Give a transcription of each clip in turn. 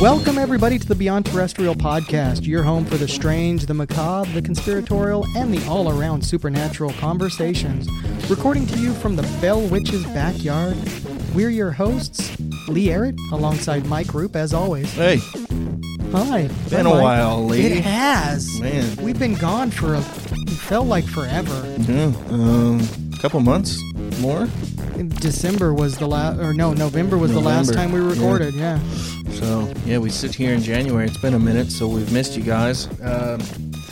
Welcome, everybody, to the Beyond Terrestrial podcast, your home for the strange, the macabre, the conspiratorial, and the all around supernatural conversations. Recording to you from the Bell Witch's backyard, we're your hosts, Lee Arrett, alongside Mike Roop, as always. Hey, Hi. been a Mike. while, Lee. It has. Man. We've been gone for a. It felt like forever. Yeah, um, couple months more. December was the last, or no, November was the last November, time we yeah. recorded. Yeah. So yeah, we sit here in January. It's been a minute, so we've missed you guys. Um,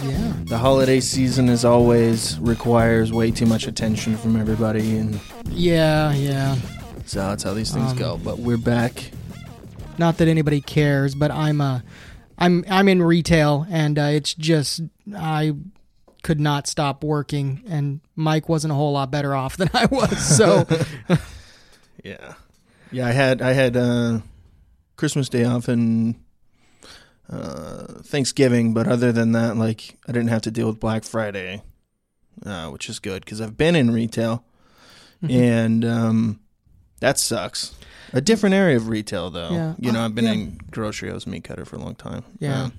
Yeah. the holiday season, is always, requires way too much attention from everybody, and Yeah. Yeah. so that's how these things Um, go. But we're back. not that anybody cares, but I'm uh, I'm I'm in retail, and uh, it's just I could not stop working, and Mike wasn't a whole lot better off than I was. So Yeah, yeah. I had I had uh, Christmas Day off and uh, Thanksgiving, but other than that, like I didn't have to deal with Black Friday, uh, which is good because I've been in retail, Mm-hmm. and um, that sucks. A different area of retail, though. Yeah. You know, Uh, I've been yeah. in grocery. I was a meat cutter for a long time. Yeah. Um,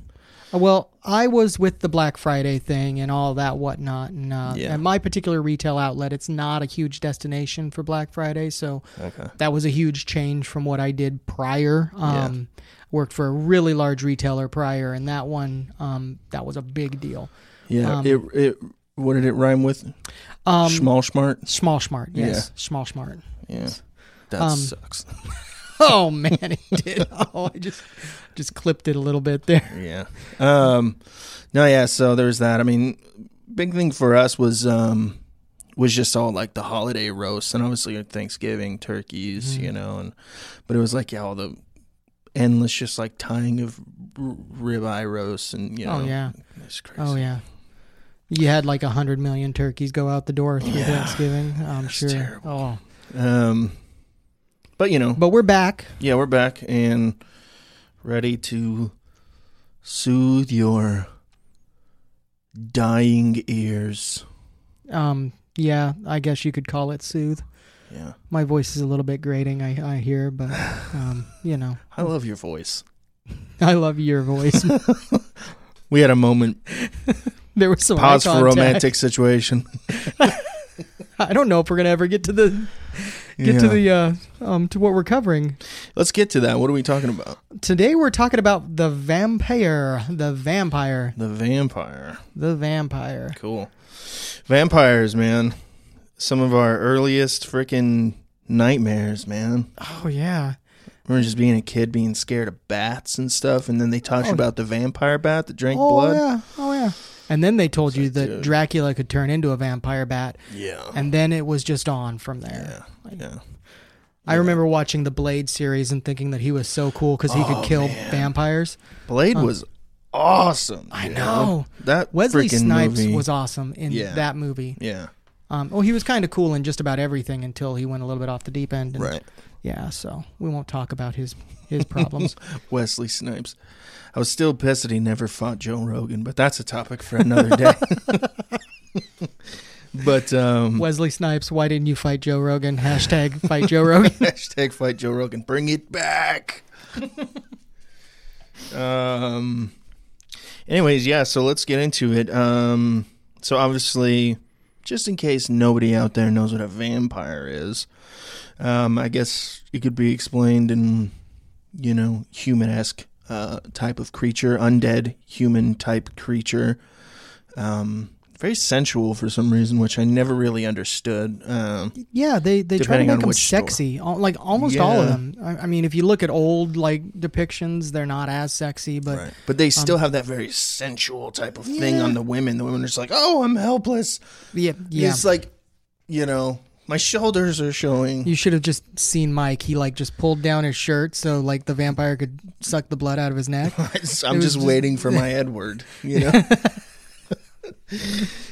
well, I was with the Black Friday thing and all that whatnot, and uh, Yeah. at my particular retail outlet, it's not a huge destination for Black Friday, so okay. that was a huge change from what I did prior. Um, Worked for a really large retailer prior, and that one um, that was a big deal. Yeah. Um, it it what did it rhyme with? Um, Small smart. Small smart, yes, small smart. Yeah. That um, sucks. Oh man, it did. Oh, I just just clipped it a little bit there. Yeah. Um no yeah, so there's that. I mean, big thing for us was um was just all like the holiday roasts and obviously Thanksgiving turkeys, Mm-hmm. you know, and but it was like yeah, all the endless just like tying of ribeye roasts and you know Oh yeah, it's crazy. oh yeah. You had like a hundred million turkeys go out the door through Yeah. Thanksgiving. I'm It's sure. terrible. Oh, Um but you know, but we're back. yeah, we're back and ready to soothe your dying ears. Um, yeah, I guess you could call it soothe. Yeah. My voice is a little bit grating. I I hear, but um, you know, I love your voice. I love your voice. We had a moment there was some pause for romantic situation. I don't know if we're gonna ever get to the get to the uh um to what we're covering. Let's get to that. What are we talking about? Today we're talking about the vampire, the vampire, The vampire. the vampire. Cool. Vampires, man. Some of our earliest freaking nightmares, man. Oh yeah. Remember just being a kid being scared of bats and stuff, and then they you Oh. about the vampire bat that drank Oh blood. yeah. Oh yeah. And then they told you like, that dude. Dracula could turn into a vampire bat, Yeah. and then it was just on from there. yeah. Yeah. I remember watching the Blade series and thinking that he was so cool because he could Oh, kill man. vampires. Blade was awesome. I dude. know. That Wesley Snipes movie. was awesome in Yeah. that movie. Yeah. Um, well, he was kind of cool in just about everything until he went a little bit off the deep end. And, Right. Yeah, so we won't talk about his his problems. Wesley Snipes. I was still pissed that he never fought Joe Rogan, but that's a topic for another day. but um, Wesley Snipes, why didn't you fight Joe Rogan? Hashtag fight Joe Rogan. hashtag fight Joe Rogan, bring it back. um. Anyways, yeah. So let's get into it. Um. So obviously, just in case nobody out there knows what a vampire is, um, I guess it could be explained in, you know, human-esque uh, type of creature, undead human type creature. Um, very sensual for some reason, which I never really understood. Um, Yeah, they they try to make them sexy. Al- Like almost all of them. I, I mean, if you look at old like depictions, they're not as sexy, but Right. But they still have that very sensual type of thing on the women. The women are just like, oh, I'm helpless. yeah, yeah. It's like, you know, my shoulders are showing. You should have just seen Mike. He like just pulled down his shirt so like the vampire could suck the blood out of his neck. I'm just just- waiting for my Edward, you know?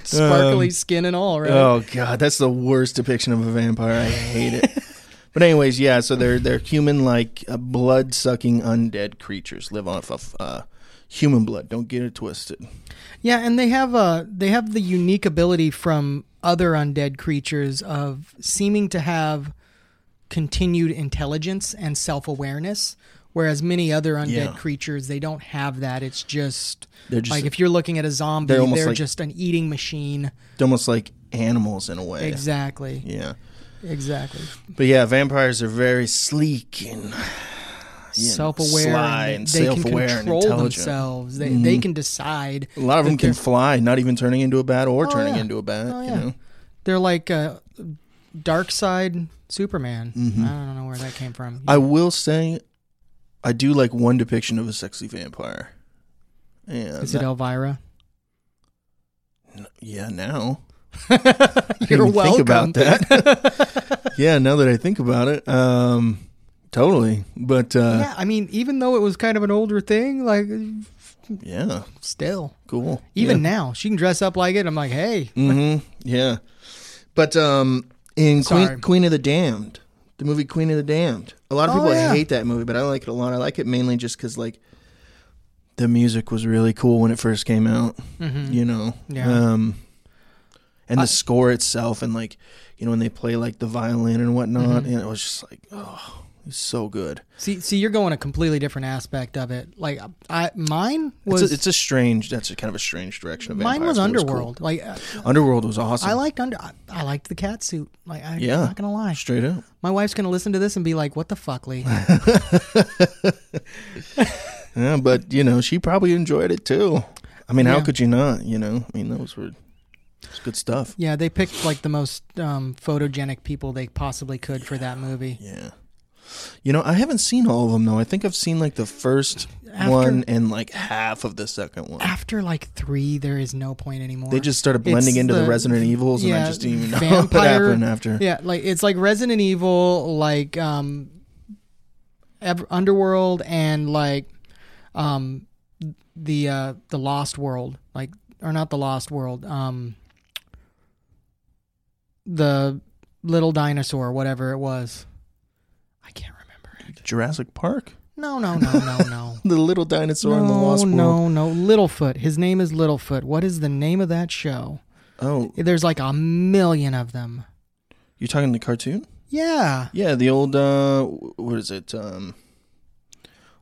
Sparkly skin and all, right? oh, God. That's the worst depiction of a vampire. I hate it. But anyways, yeah. So they're they're human like uh, blood sucking undead creatures live off of uh, human blood. Don't get it twisted. Yeah, and they have uh they have the unique ability from other undead creatures of seeming to have continued intelligence and self-awareness whereas many other undead Yeah. creatures they don't have that it's just, They're just like if you're looking at a zombie they're they're, like- just an eating machine almost like animals in a way. exactly Yeah. exactly But yeah, vampires are very sleek and self-aware sly and and they can control intelligent. themselves they, they can decide A lot of them can fly, not even turning into a bat or Oh, turning yeah. into a bat. Oh, You know, they're like a dark side superman Mm-hmm. i don't know where that came from I will say, I do like one depiction of a sexy vampire. And is it that- elvira yeah, now You're welcome. Think about that. yeah, now that I think about it, um, totally. But uh, yeah, I mean, even though it was kind of an older thing, like yeah, still, cool. even now, she can dress up like it. I'm like, hey, Mm-hmm. Yeah. But um in Sorry. Queen, Queen of the Damned, the movie Queen of the Damned. A lot of Oh, people yeah. hate that movie, but I like it a lot. I like it mainly just cuz like the music was really cool when it first came out, Mhm. you know. Yeah. Um and the I- score itself and like you know when they play like the violin and whatnot Mhm. and it was just like oh it's so good see, see, you're going a completely different aspect of it. Like, I mine was it's, a, it's a strange that's a kind of a strange direction of mine was but it cool. Underworld. Like, uh, underworld was awesome I liked under, I, I liked the cat suit. Like, I, yeah, am Yeah. not gonna lie, straight up my wife's gonna listen to this and be like, "What the fuck, Lee?" Yeah, but you know, she probably enjoyed it too. I mean, how Yeah. could you not? You know, I mean, those were it's good stuff. yeah, they picked like the most um, photogenic people they possibly could for that movie. Yeah. You know, I haven't seen all of them though. I think I've seen like the first After- one and like half of the second one. After like three, there is no point anymore. They just started blending It's into the, the- Resident Evils, and I yeah, just didn't even know what vampire- happened after. Yeah, like it's like Resident Evil, like um, Ev- Underworld, and like um, the uh, the Lost World, like or not the Lost World, um, the Little Dinosaur, whatever it was. I can't remember. It. Jurassic Park, No, no, no, no, no. the little dinosaur in the no, Lost World. no, no. Littlefoot. His name is Littlefoot. What is the name of that show? Oh, There's like a million of them. You're talking the cartoon? Yeah. Yeah, the old uh, what is it? Um,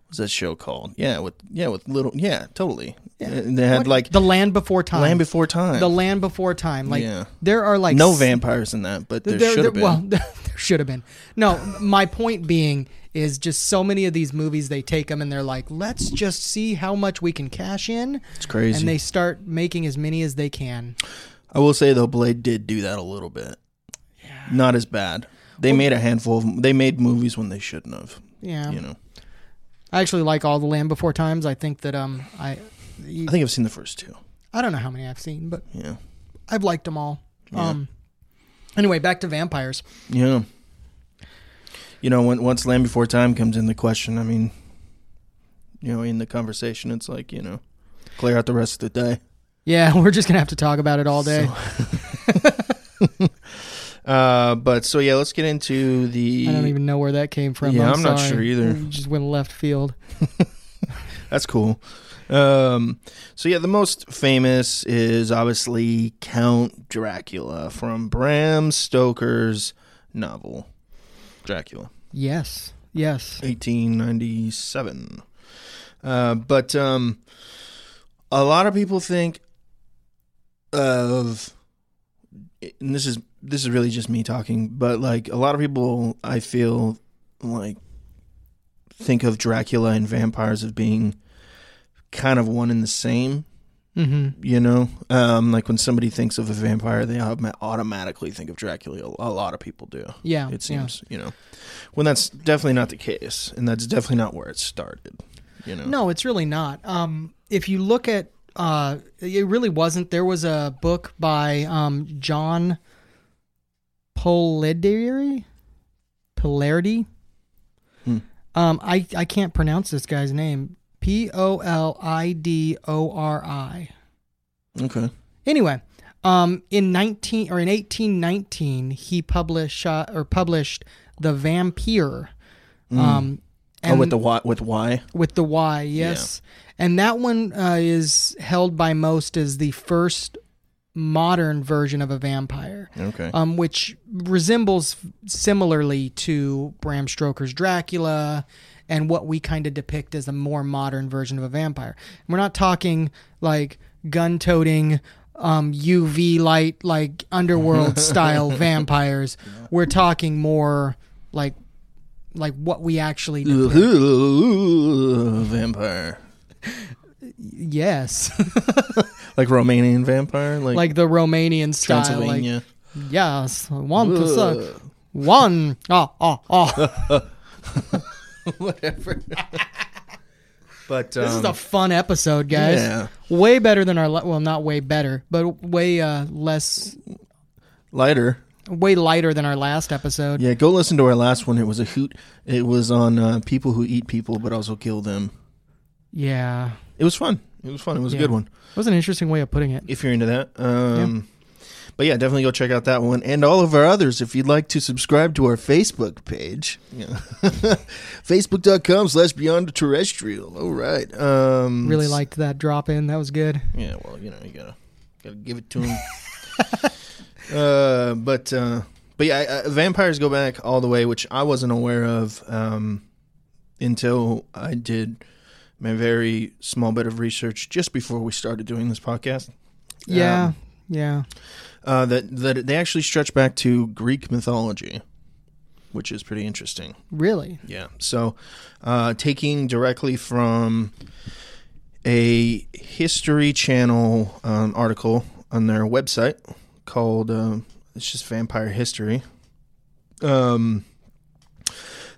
what's that show called? Yeah, with yeah with little yeah, totally. And they had What- like the Land Before Time. Land Before Time. The Land Before Time. Like yeah. there are like no vampires in that, but there, there- should have been. Well, should have been. No, my point being is just so many of these movies they take them and they're like, let's just see how much we can cash in, it's crazy. and they start making as many as they can. I will say though, Blade did do that a little bit. Yeah. Not as bad. They made a handful of. They made movies when they shouldn't have. Yeah. You know. I actually like all the Land Before Times. I think that um I I think I've seen the first two. I don't know how many I've seen, but Yeah. I've liked them all. Yeah. Um. Anyway, back to vampires. Yeah. You know, when once Land Before Time comes in the question, I mean, you know, in the conversation, it's like you know, clear out the rest of the day. Yeah, we're just gonna have to talk about it all day. Uh, but so yeah, let's get into the. I don't even know where that came from. Yeah, I'm, I'm not sure either. We just went left field. That's cool. Um, so yeah, the most famous is obviously Count Dracula from Bram Stoker's novel Dracula, Yes. Yes. 1897. Uh, but um, a lot of people think of, and this is this is really just me talking, but like a lot of people, I feel like think of Dracula and vampires as being kind of one and the same. Mm-hmm. You know, um, like when somebody thinks of a vampire, they automatically think of Dracula. A lot of people do. Yeah. It seems, you know, when that's definitely not the case, and that's definitely not where it started. You know, No, it's really not. Um, if you look at, uh, it really wasn't. There was a book by um John Polidori, Polarity. Hmm. Um, I I can't pronounce this guy's name. P O L I D O R I. okay, Anyway, um, in nineteen or in eighteen nineteen, he published uh, or published the vampire. Um, oh, with the Y, with Y. with the Y, yes. And that one uh, is held by most as the first modern version of a vampire, Okay. um, which resembles similarly to Bram Stoker's Dracula and what we kind of depict as a more modern version of a vampire. We're not talking like gun toting. Um, UV light, like underworld style vampires. We're talking more like, like what we actually vampire. Yes. Like Romanian vampire. Like, like the Romanian style. Like, Transylvania. yes, I want to suck. One. Oh, oh, oh. Whatever. but This is um, a fun episode, guys. yeah. Way better than our, well, not way better, but way uh, less, lighter. way lighter than our last episode. Yeah, go listen to our last one. It was a hoot. It was on uh, people who eat people but also kill them. Yeah. It was fun. It was fun. It was a good one. It was an interesting way of putting it. If you're into that. Um, But yeah, definitely go check out that one and all of our others. If you'd like to subscribe to our Facebook page, yeah. facebook.com slash beyond terrestrial. All right. Um, Really liked that drop in. That was good. Yeah, well, you know, you gotta gotta give it to him. uh, but uh, but yeah, uh, vampires go back all the way, which I wasn't aware of um, until I did my very small bit of research just before we started doing this podcast. Yeah. Um, yeah. Uh, that that they actually stretch back to Greek mythology, which is pretty interesting. Really? Yeah. So, uh, taking directly from a History Channel um, article on their website called um "It's just Vampire History." Um,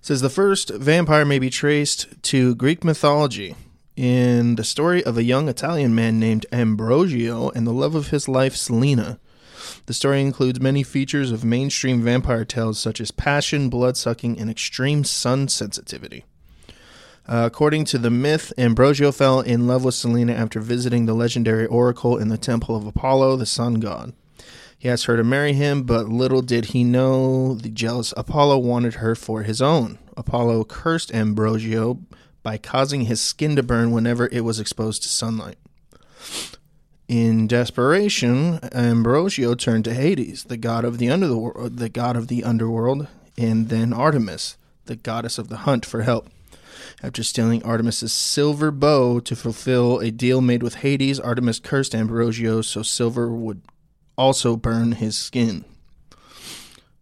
says the first vampire may be traced to Greek mythology in the story of a young Italian man named Ambrogio and the love of his life, Selena. The story includes many features of mainstream vampire tales such as passion, blood sucking, and extreme sun sensitivity. Uh, according to the myth, Ambrosio fell in love with Selena after visiting the legendary oracle in the temple of Apollo, the sun god. He asked her to marry him, but little did he know the jealous Apollo wanted her for his own. Apollo cursed Ambrosio by causing his skin to burn whenever it was exposed to sunlight. In desperation, Ambrosio turned to Hades, the god of the underworld, uh, the god of the underworld, and then Artemis, the goddess of the hunt, for help. After stealing Artemis's silver bow to fulfill a deal made with Hades, Artemis cursed Ambrosio so silver would also burn his skin.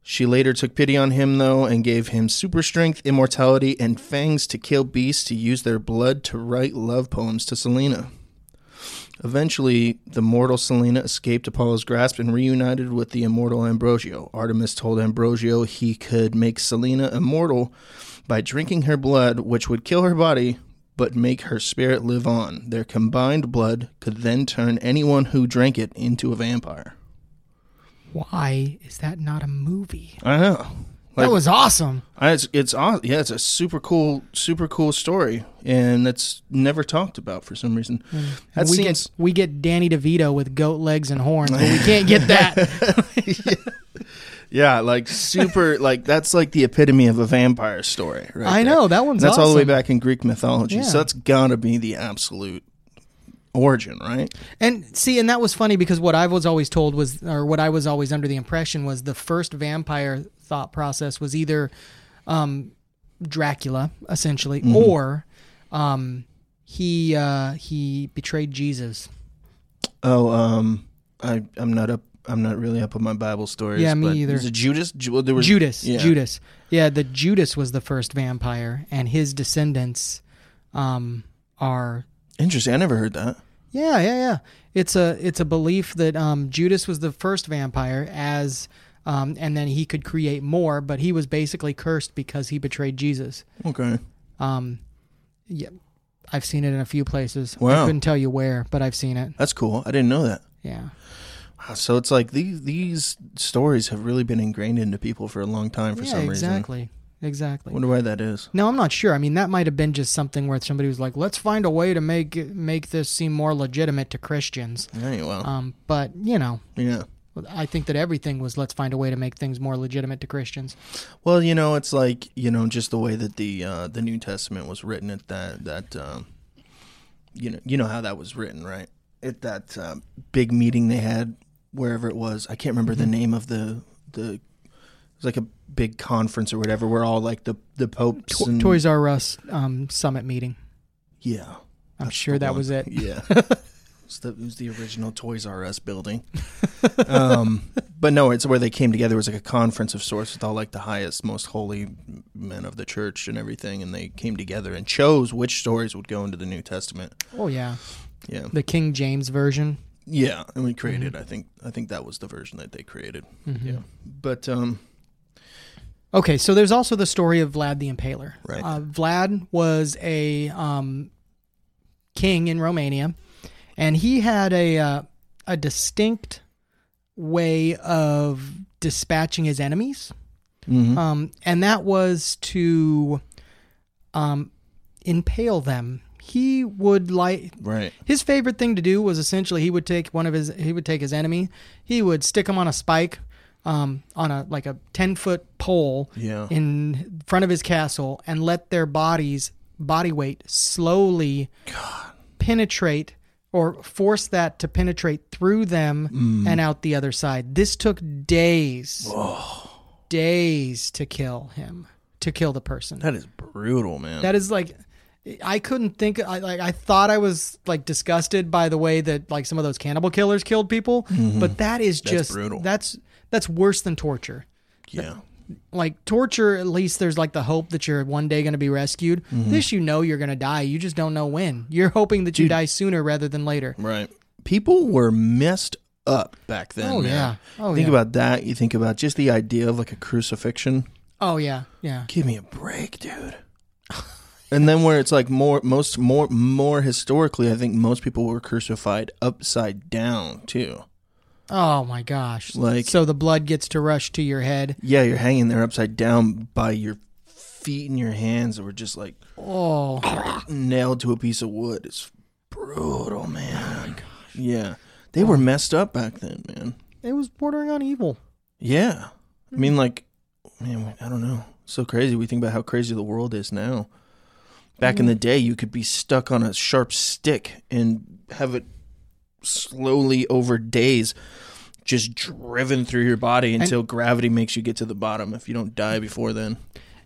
She later took pity on him, though, and gave him super strength, immortality, and fangs to kill beasts to use their blood to write love poems to Selena. Eventually, the mortal Selena escaped Apollo's grasp and reunited with the immortal Ambrosio. Artemis told Ambrosio he could make Selena immortal by drinking her blood, which would kill her body but make her spirit live on. Their combined blood could then turn anyone who drank it into a vampire. Why is that not a movie? I know. That was awesome. It's it's aw- yeah, it's a super cool, super cool story, and that's never talked about for some reason. Hmm. That we seems get we get Danny DeVito with goat legs and horns, but we can't get that. yeah, like super, like that's like the epitome of a vampire story. Right I there. know that one's That's all the way back in Greek mythology, Yeah. so that's gotta be the absolute origin, right? And see, and that was funny because what I was always told was, or what I was always under the impression was, the first vampire thought process was either um, Dracula, essentially, Mm-hmm. or um, he uh, he betrayed Jesus. Oh, um, I I'm not up. I'm not really up on my Bible stories. Yeah, me but either. Was it Judas? Ju- well, there was Judas, yeah. Judas, yeah, the Judas was the first vampire, and his descendants um, are Interesting. I never heard that. Yeah, yeah, yeah. It's a it's a belief that um, Judas was the first vampire, as um, and then he could create more, but he was basically cursed because he betrayed Jesus. Okay. Um, yeah, I've seen it in a few places. I Wow. couldn't tell you where, but I've seen it. That's cool. I didn't know that. Yeah, Wow, So it's like these these stories have really been ingrained into people for a long time for yeah, some reason. exactly, exactly. Wonder why that is. No, I'm not sure. I mean, that might have been just something where somebody was like, "Let's find a way to make make this seem more legitimate to Christians." Hey, well, Um, but you know, yeah. I think that everything was let's find a way to make things more legitimate to Christians. Well, you know, it's like you know, just the way that the uh, the New Testament was written at that that um, you know you know how that was written, right? At that uh, big meeting they had wherever it was. I can't remember the name of the the. It was like a big conference or whatever, where all like the the popes To- and Toys R Us um, summit meeting. yeah, I'm sure that one. was it. Yeah. Was, the, it was the original Toys R Us building. um, but no, it's where they came together. It was like a conference of sorts with all like the highest, most holy men of the church and everything. And they came together and chose which stories would go into the New Testament. Oh yeah, Yeah. the King James version. Yeah. And we Mm-hmm. created, I think, I think that was the version that they created. Yeah. But, um, Okay, so there's also the story of Vlad the Impaler. Right. Uh, Vlad was a um, king in Romania, and he had a uh, a distinct way of dispatching his enemies, mhm. um, and that was to um, impale them. He would like right. his favorite thing to do was essentially he would take one of his he would take his enemy, he would stick him on a spike, um, on a like a ten foot pole Yeah. in front of his castle and let their bodies body weight slowly penetrate or force that to penetrate through them Mm. and out the other side. This took days, days to kill him, to kill the person. That is brutal, man. That is like I couldn't think I like I thought I was like disgusted by the way that like some of those cannibal killers killed people, but that is just brutal. that's that's worse than torture. yeah. Like torture at least there's like the hope that you're one day going to be rescued. Mm-hmm. This you know you're going to die, you just don't know when. You're hoping that you die sooner rather than later. Right. People were messed up back then. Oh, man. yeah. Oh, think yeah. about that. You think about just the idea of like a crucifixion. Oh yeah. Yeah. Give me a break, dude. and then where it's like more, most, more, more historically, I think most people were crucified upside down too. Oh my gosh. Like- so the blood gets to rush to your head. Yeah, you're hanging there upside down by your feet and your hands that were just like Oh. nailed to a piece of wood. It's brutal, man. Oh, yeah. They were messed up back then, man. It was bordering on evil. Yeah. I mean, mm-hmm. like, man, I don't know. So crazy. We think about how crazy the world is now. Back in mm-hmm. the day, you could be stuck on a sharp stick and have it slowly over days just driven through your body until gravity makes you get to the bottom if you don't die before then.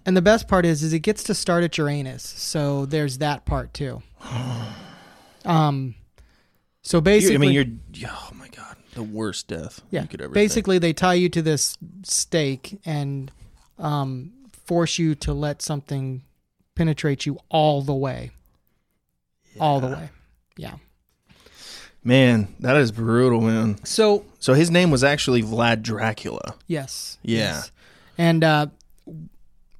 And the best part is, is it gets to start at Uranus, so there's that part too. um, so You- basically, I mean, you're, oh my God, the worst death yeah, you could ever think. basically they tie you to this stake and um, force you to let something penetrate you all the way, all the way. Yeah. Man, that is brutal, man. So So his name was actually Vlad Dracula. Yes. Yeah. yes. And uh,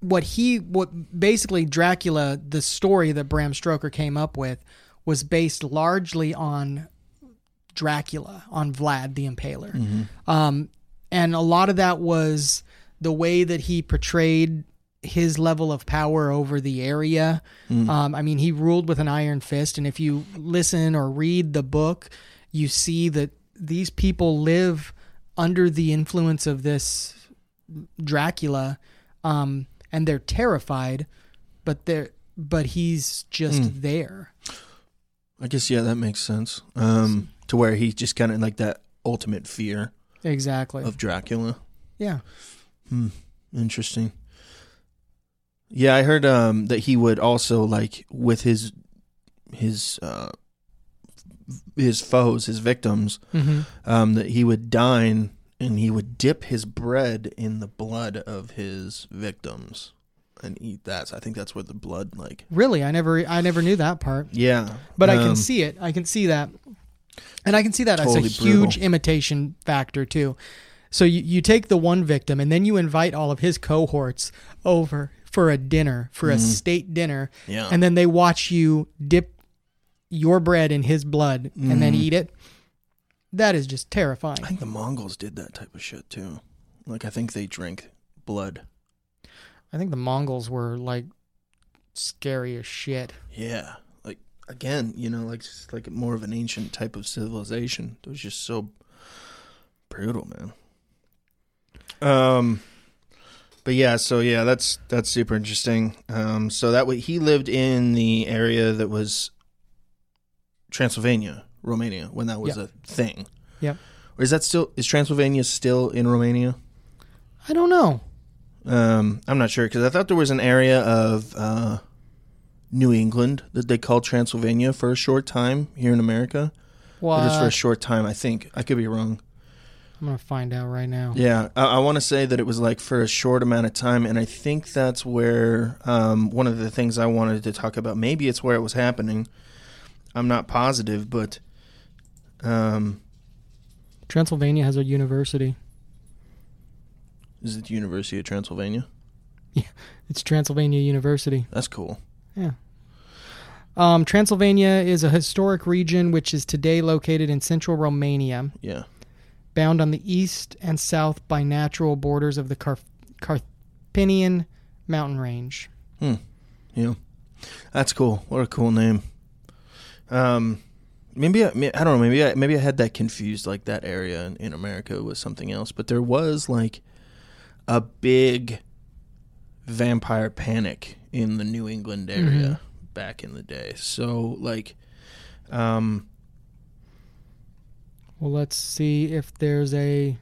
what he, what basically Dracula, the story that Bram Stoker came up with, was based largely on Dracula, on Vlad the Impaler. Um, and a lot of that was the way that he portrayed his level of power over the area. Um, I mean, he ruled with an iron fist. And if you listen or read the book, you see that these people live under the influence of this Dracula, um, and they're terrified, but they're but he's just there. I guess yeah, that makes sense. Um, to where he just kind of like that ultimate fear Exactly. of Dracula. yeah. Interesting. Yeah, I heard um that he would also like with his his uh his foes, his victims, hmm um that he would dine and he would dip his bread in the blood of his victims and eat that. So I think that's where the blood like Really, I never I never knew that part, yeah. but I Um, can see it. I can see that, and I can see that Totally as a huge imitation factor too. So you, you take the one victim and then you invite all of his cohorts over for a dinner, for a state dinner, Mm-hmm. Yeah. and then they watch you dip your bread in his blood and then Mhm. eat it. That is just terrifying. I think the Mongols did that type of shit too. Like I think they drink blood. I think the Mongols were like scary as shit. Yeah. Like again, you know, like just like more of an ancient type of civilization. It was just so Brutal, man. Um, but yeah, so yeah, that's that's super interesting. Um, so that way he lived in the area that was Transylvania, Romania, when that was Yeah. a thing. Yeah. Or is that still is Transylvania still in Romania? I don't know. Um, I'm not sure because I thought there was an area of uh, New England that they called Transylvania for a short time here in America. Well, just for a short time, I think. I could be wrong. I'm gonna find out right now. Yeah, I, I want to say that it was like for a short amount of time, and I think that's where um, one of the things I wanted to talk about. Maybe it's where it was happening. I'm not positive, but um, Transylvania has a university. is it the University of Transylvania? Yeah, it's Transylvania University. That's cool. Yeah. Um, Transylvania is a historic region which is today located in central Romania, Yeah, bound on the east and south by natural borders of the Car- Carpathian mountain range. yeah, that's cool. What a cool name. Um, maybe I, I don't know. Maybe I, maybe I had that confused, like that area in, in America was something else. But there was like a big vampire panic in the New England area back in the day. So like, um, Well, let's see if there's a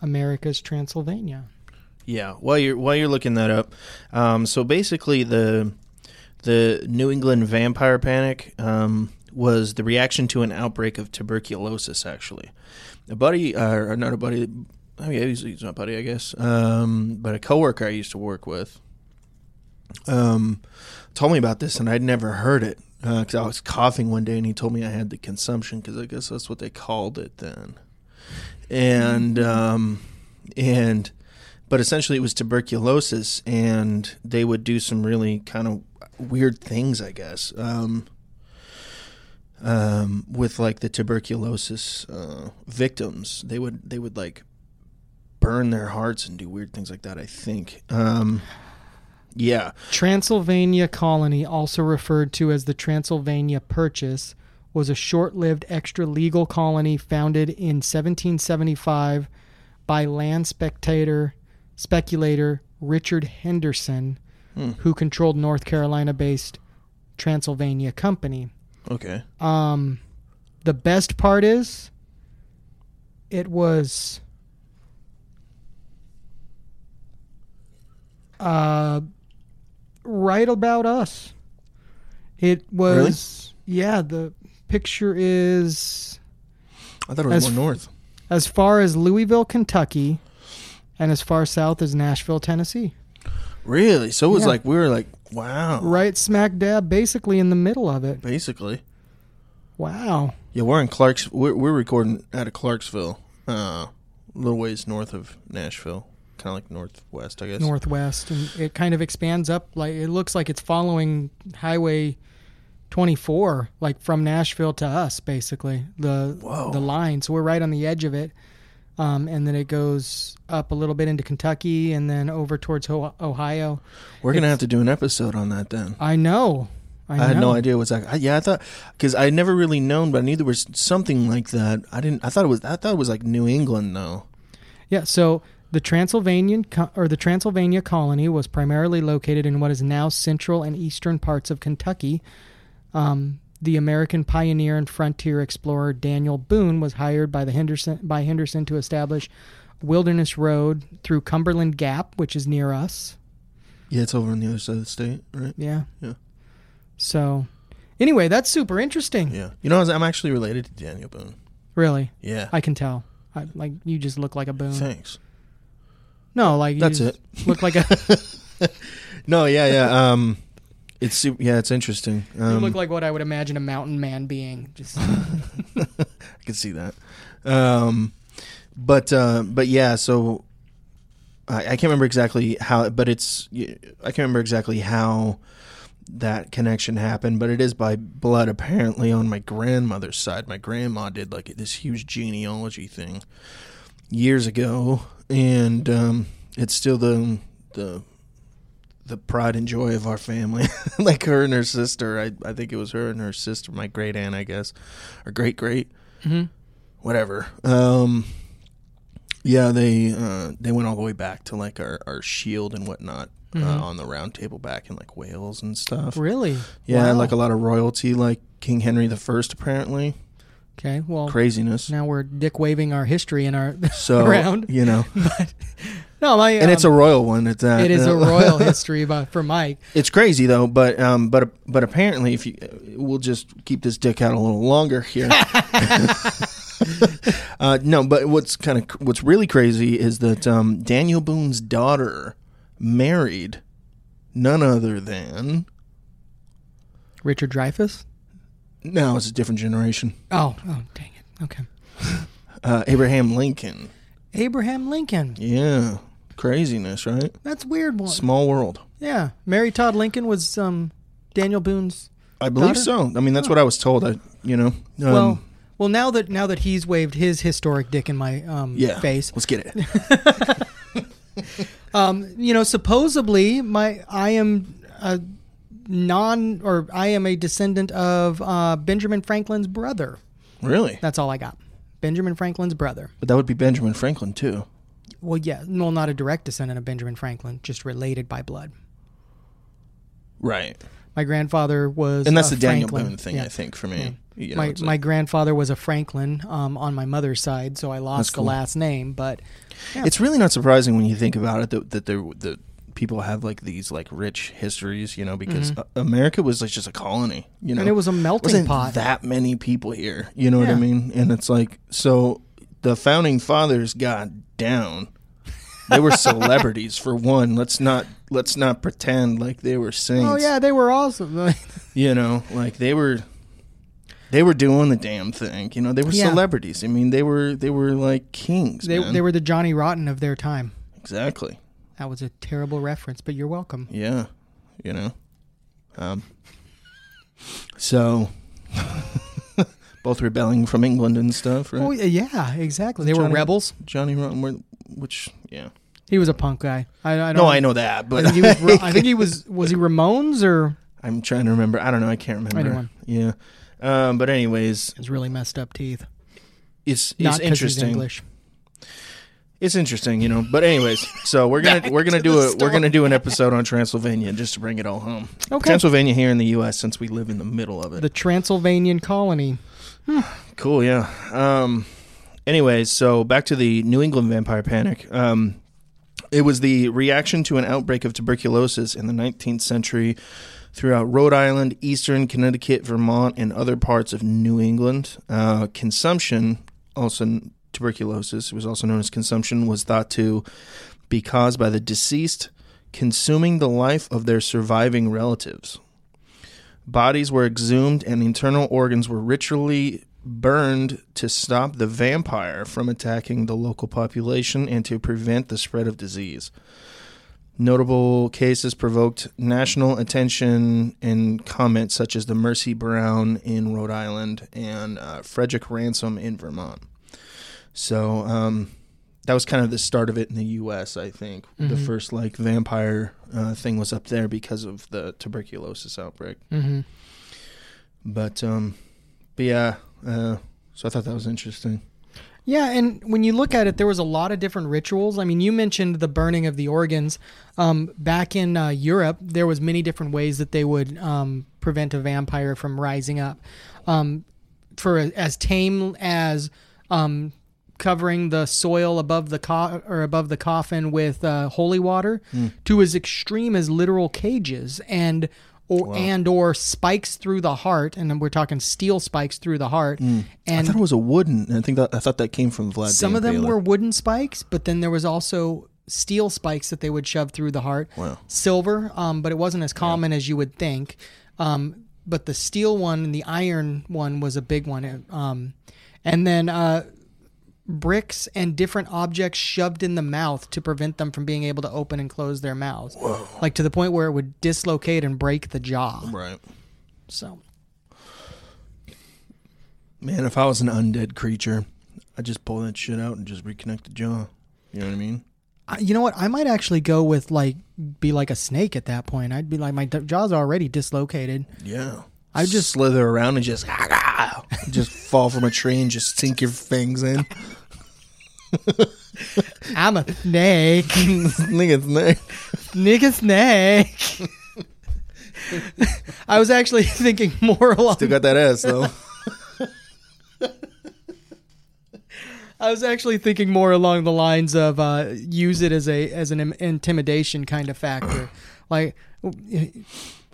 America's Transylvania. Yeah, while you're while you're looking that up, um, so basically the the New England vampire panic um, was the reaction to an outbreak of tuberculosis. Actually, a buddy, uh, or not a buddy, I mean, he's, he's not buddy, I guess, um, but a coworker I used to work with, um, told me about this, and I'd never heard it because I was coughing one day, and he told me I had the consumption because I guess that's what they called it then, and um, and but essentially it was tuberculosis and they would do some really kind of weird things i guess um, um, with like the tuberculosis uh, victims. They would they would like burn their hearts and do weird things like that i think. Um, yeah Transylvania Colony, also referred to as the Transylvania Purchase, was a short lived extra legal colony founded in 1775 by land spectator, speculator Richard Henderson, Hmm. who controlled North Carolina based Transylvania Company. okay Um, the best part is it was uh, right about us. It was yeah. The picture is i thought it was As- more north as far as Louisville, Kentucky, and as far south as Nashville, Tennessee. really so it was Yeah. like we were like wow Right smack dab, basically in the middle of it. basically Wow. yeah we're in clarks we're, we're recording out of clarksville uh, a little ways north of nashville kind of like northwest i guess northwest and it kind of expands up like it looks like it's following highway 24 like from nashville to us basically the Whoa. the line so we're right on the edge of it um, and then it goes up a little bit into kentucky and then over towards Ho- ohio We're gonna It's- have to do an episode on that then. i know i, I, had no idea what's that. I, yeah, I thought because I never really known, but I knew there was something like that. I didn't. I thought it was. I thought it was like New England though. yeah so the Transylvanian co- or the Transylvania colony was primarily located in what is now central and eastern parts of Kentucky. Um, the American pioneer and frontier explorer Daniel Boone was hired by the Henderson by Henderson to establish Wilderness Road through Cumberland Gap, which is near us. Yeah, it's over on the other side of the state, right? Yeah. Yeah. So, anyway, that's super interesting. Yeah. You know, I'm actually related to Daniel Boone. Really, Yeah. I can tell. I, like you just look like a Boone. Thanks. No, like That's it. Look like a No, yeah, yeah. Um, it's yeah, it's interesting. you Um, look like what I would imagine a mountain man being. Just I can see that. Um, but uh, but yeah, so I, I can't remember exactly how, but it's I can't remember exactly how that connection happened, but it is by blood apparently on my grandmother's side. My grandma did like this huge genealogy thing years ago, and um, it's still the the the pride and joy of our family. like her and her sister, I I think it was her and her sister, my great aunt, I guess, or great great Mhm. whatever. Um, Yeah, they uh, they went all the way back to like our, our shield and whatnot uh, on the round table back in like Wales and stuff. Really? Yeah, Wow. like a lot of royalty, like King Henry the First, apparently. Okay. Well, Craziness. now we're dick waving our history in our So around. you know, No, my and it's a um, royal one at that. it is a Uh, royal history about for Mike. It's crazy though, but um, but but apparently, if you, we'll just keep this dick out a little longer here. uh, no, but what's kind of what's really crazy is that um, Daniel Boone's daughter married none other than Richard Dreyfuss. No, it's a different generation. Oh, oh, dang it. Okay. Uh, Abraham Lincoln. Abraham Lincoln. Yeah, craziness, right? That's a weird one. Small world. Yeah, Mary Todd Lincoln was um, Daniel Boone's. I believe Daughter? so. I mean, that's what I was told. I, you know, um, well, well, now that now that he's waved his historic dick in my um, yeah. face, Let's get it. um, you know, supposedly my I am a non or I am a descendant of uh, Benjamin Franklin's brother. really? That's all I got. Benjamin Franklin's brother. But that would be Benjamin Franklin too. Well, yeah, well, not a direct descendant of Benjamin Franklin, just related by blood. Right. My grandfather was, And that's a the Daniel Franklin. Boone thing, Yeah. I think, for me. You know, my like- my grandfather was a Franklin um, on my mother's side, so I lost cool. the last name. But yeah. it's really not surprising when you think about it that that there that people have like these like rich histories, you know, because uh, America was like just a colony, you know, Mm-hmm. and it was a melting wasn't pot. that many people here. You know what I mean? And it's like so the founding fathers got down. They were celebrities for one. Let's not let's not pretend like they were saints. oh yeah, they were awesome. You know, like they were they were doing the damn thing. You know, they were Yeah. celebrities. I mean, they were they were like kings. they man. they were the Johnny Rotten of their time. exactly. That was a terrible reference, but you're welcome. Yeah, you know. Um, so, both rebelling from England and stuff, right? Oh yeah, exactly. They were rebels. Johnny Rotten, which, yeah. He was a punk guy. I, I don't. No, I know that, I but think he was. I think he was. Was he Ramones or? I'm trying to remember. I don't know. I can't remember. Anyone. Yeah. Um, but anyways, His really messed up teeth. it's Not it's he's interesting. English. It's interesting, you know. But anyways, so we're gonna we're gonna to do a we're gonna do an episode on Transylvania just to bring it all home. Okay. Transylvania here in the U.S. since we live in the middle of it. The Transylvanian colony. Cool, yeah. Um, anyways, so back to the New England vampire panic. Um, it was the reaction to an outbreak of tuberculosis in the 19th century throughout Rhode Island, eastern Connecticut, Vermont, and other parts of New England. Uh, consumption, also tuberculosis, it was also known as consumption, was thought to be caused by the deceased consuming the life of their surviving relatives. Bodies were exhumed and internal organs were ritually burned to stop the vampire from attacking the local population and to prevent the spread of disease. Notable cases provoked national attention and comments, such as the Mercy Brown in Rhode Island and uh, Frederick Ransom in Vermont. So um, that was kind of the start of it in the U.S. I think the Mhm. first like vampire uh, thing was up there because of the tuberculosis outbreak. Mm-hmm. But um, but yeah, uh, so I thought that was interesting. Yeah, and when you look at it, there was a lot of different rituals. I mean, you mentioned the burning of the organs. Um, back in uh, Europe, there was many different ways that they would um, prevent a vampire from rising up. Um, for a, as tame as um, covering the soil above the co- or above the coffin with uh, holy water, to as extreme as literal cages and or and or spikes through the heart, and then we're talking steel spikes through the heart. I And thought it was a wooden. I think that I thought that came from Vlad. some of them Impaler. were wooden spikes, but then there was also steel spikes that they would shove through the heart. Wow. Silver, um, but it wasn't as common as you would think. Um, but the steel one and the iron one was a big one. Um, and then uh, bricks and different objects shoved in the mouth to prevent them from being able to open and close their mouths. Like to the point where it would dislocate and break the jaw. right. So Man, if I was an undead creature, I'd just pull that shit out and just reconnect the jaw. You know what I mean? I- you know what? I might actually go with like be like a snake at that point. I'd be like my d- jaw's already dislocated. Yeah. I just- slither around and just just fall from a tree and just sink your fangs in. I'm a snake. Nigga, snake. Nigga snake. I was actually thinking more along. Still got that ass though. I was actually thinking more along the lines of uh, use it as a as an intimidation kind of factor. Like,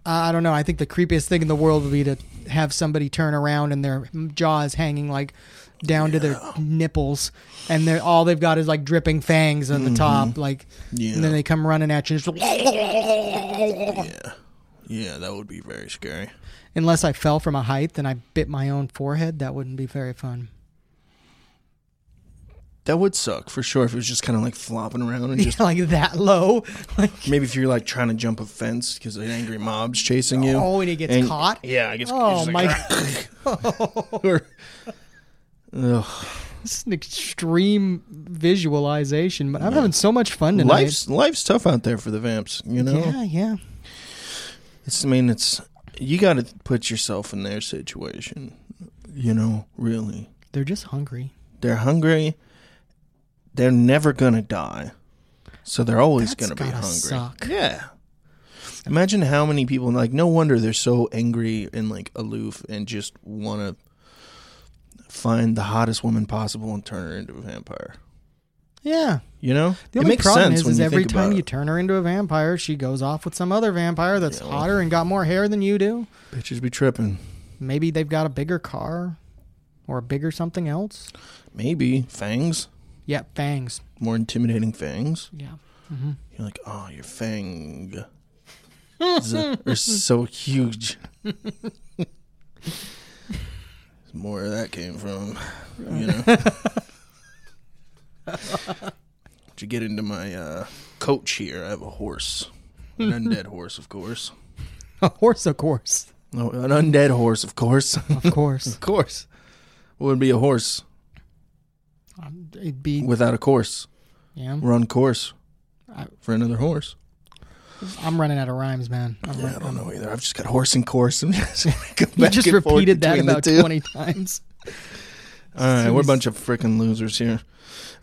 I don't know. I think the creepiest thing in the world would be to have somebody turn around and their jaw is hanging like down to their nipples, and they're all they've got is like dripping fangs on the mm-hmm. top, like, Yeah. and then they come running at you. Just, Yeah. Yeah, that would be very scary. unless I fell from a height and I bit my own forehead, that wouldn't be very fun. That would suck for sure if it was just kind of like flopping around and just like that low, like maybe if you're like trying to jump a fence because an angry mob's chasing you. oh, and he gets And- caught. Yeah, I guess. Oh my! or- Ugh. This is an extreme visualization, but I'm having so much fun tonight. Life's life's tough out there for the vamps. You know, Yeah, yeah. it's. I mean, it's. You got to put yourself in their situation. You know, really, They're just hungry. they're hungry. They're never gonna die, so they're always That's gonna be hungry. suck. Yeah. Imagine how many people like. No wonder they're so angry and like aloof and just want to find the hottest woman possible and turn her into a vampire. Yeah. You know, The it only makes problem sense is, is you every time you turn her into a vampire, she goes off with some other vampire that's Yeah, hotter and got more hair than you do. Bitches be tripping. Maybe they've got a bigger car or a bigger something else. Maybe fangs, Yeah, fangs. more intimidating fangs. Yeah. You're like, oh, your fang are so huge. more where that came from, you know. to get into my uh, coach here, I have a horse, an undead horse, of course. A horse, of course. No, an undead horse, of course, Of course. of course. What would be a horse It'd be, without a course? yeah. Run course I- for another horse. I'm running out of rhymes, man. I'm Yeah, I don't know either. I've just got horse and course. I'm just You just repeated that about 20 times. All right, we're a bunch of freaking losers here.